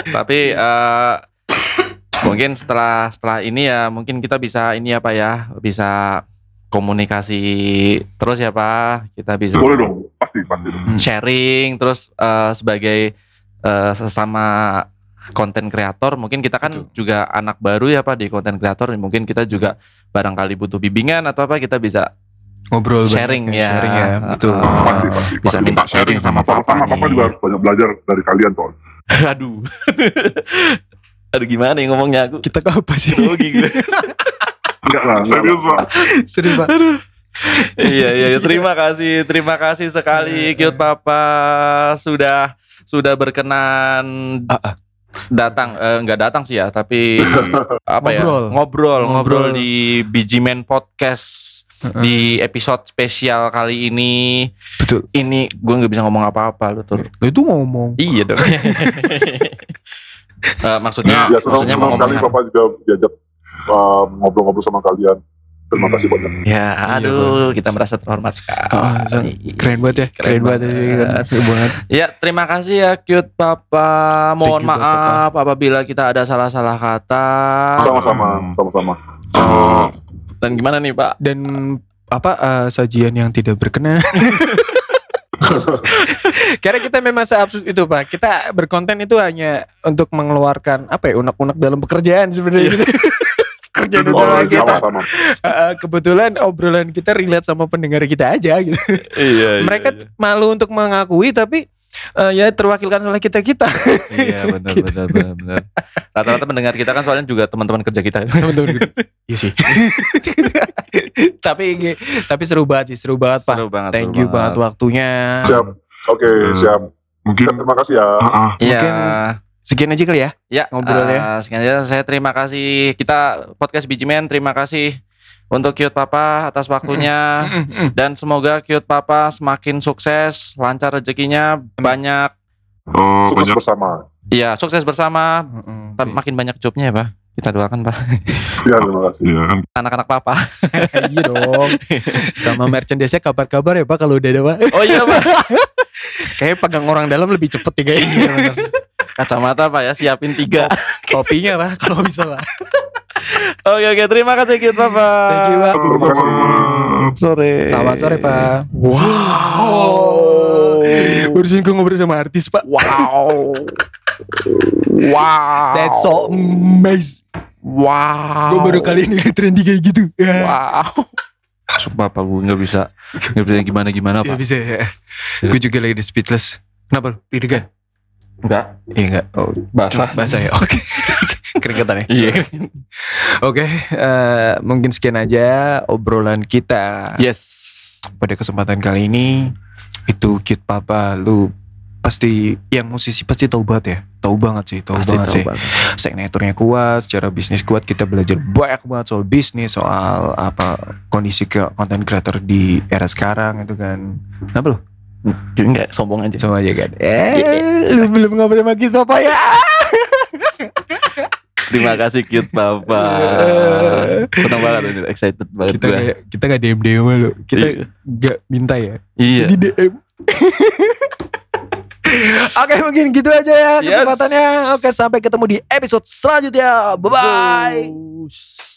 Tapi eh, mungkin setelah setelah ini ya mungkin kita bisa ini apa ya bisa komunikasi terus ya Pak. Kita bisa boleh dong pasti pasti dong. sharing terus eh, sebagai eh, sesama konten kreator mungkin kita kan juga anak baru ya Pak di konten kreator mungkin kita juga barangkali butuh bimbingan atau apa kita bisa ngobrol Sharing ya. sharing ya betul Uh, pasti pasti bisa pasti. minta sharing sama papa sama papa juga harus banyak belajar dari kalian soal Aduh. Aduh gimana nih ngomongnya aku? kita ke apa sih Grogi gue. enggak lah Serius pak. serius pak iya iya iya. terima kasih terima kasih sekali cute papa sudah sudah berkenan Ah, ah. datang eh, nggak datang sih ya tapi apa Ngobrol. ya ngobrol ngobrol Ngobrol. di Biji Man podcast di episode spesial kali ini betul ini gue nggak bisa ngomong apa-apa lu tuh Lu itu ngomong iya dong Eh, maksudnya ya senang, maksudnya senang mau sekali papa juga diajak uh, ngobrol-ngobrol sama kalian. Terima kasih banyak. Ya aduh kita merasa terhormat sekali. Keren banget ya keren, banget, ya seru banget. Ya, terima kasih ya cute papa. Mohon Thank you, maaf apabila kita ada salah-salah kata. sama-sama sama-sama. Oh, Dan gimana nih, Pak? dan apa eh, sajian yang tidak berkenan karena kita memang seabsurd itu pak. Kita berkonten itu hanya untuk mengeluarkan apa ya unek-unek dalam pekerjaan sebenarnya. Gitu. Oh, utama kita. Sama-sama Eh, kebetulan obrolan kita relate sama pendengar kita aja gitu. Iya, mereka malu untuk mengakui tapi eh, ya terwakilkan oleh kita kita Iya, benar benar benar benar. Rata-rata mendengar kita kan soalnya juga teman-teman kerja kita. teman-teman gitu. iya sih tapi tapi seru banget sih seru banget pak Seru banget. thank seru you banget waktunya siap oke siap Mungkin. terima kasih ya Ah, ah. Iya. Mungkin sekian aja kali ya Ya, ngobrol ya. eh, sekian aja saya terima kasih kita podcast Bijimen terima kasih untuk cute papa atas waktunya dan semoga cute papa semakin sukses, lancar rezekinya, banyak Oh sukses banyak. bersama Iya, sukses bersama. Pak, Makin banyak jobnya ya, Pak. Kita doakan, Pak. Ya terima kasih. Iya kan. Anak-anak Papa. iya dong. Sama merchandise-nya kabar-kabar ya Pak kalau udah ada Pak. Oh iya, Pak. Kayak pegang orang dalam lebih cepet ya kayaknya. Kacamata, Pak ya, siapin tiga. Kopinya Pak kalau bisa Pak. Oke, oke. Terima kasih, Kit Papa. Thank you Pak. Sore. Selamat sore Pak. Wow. Barusan gue ngobrol sama artis Pak. Wow. Wow. That's so amazing. Wow. Gue baru kali ini liat trendy kayak gitu. Wow. Sumpah Pak, gue gak bisa Gak bisa gimana-gimana Ya Pak bisa ya. Gue juga lagi di speechless. Kenapa lu? Deg-degan? Enggak Iya enggak. Oh, Basah basah ya. Oke. Keringetan ya. Iya Oke, eh, mungkin sekian aja obrolan kita Yes pada kesempatan kali ini. Itu cute papa, lu pasti yang musisi pasti tahu banget ya, tahu banget sih, tahu Pasti banget tahu sih. banget. Signaturnya kuat, secara bisnis kuat, kita belajar banyak banget soal bisnis, soal apa kondisi ke konten creator di era sekarang itu kan. Kenapa lu? Jadi enggak sombong aja Sama aja kan. Eh, lu belum ngobrol sama cute papa ya? Terima kasih cute Papa Senang banget ini Excited banget kita gue kayak kita gak DM DM lu, kita Iya. gak minta ya. Iya di DM. Oke mungkin gitu aja ya Yes. kesempatannya. Oke sampai ketemu di episode selanjutnya. Bye bye. Bye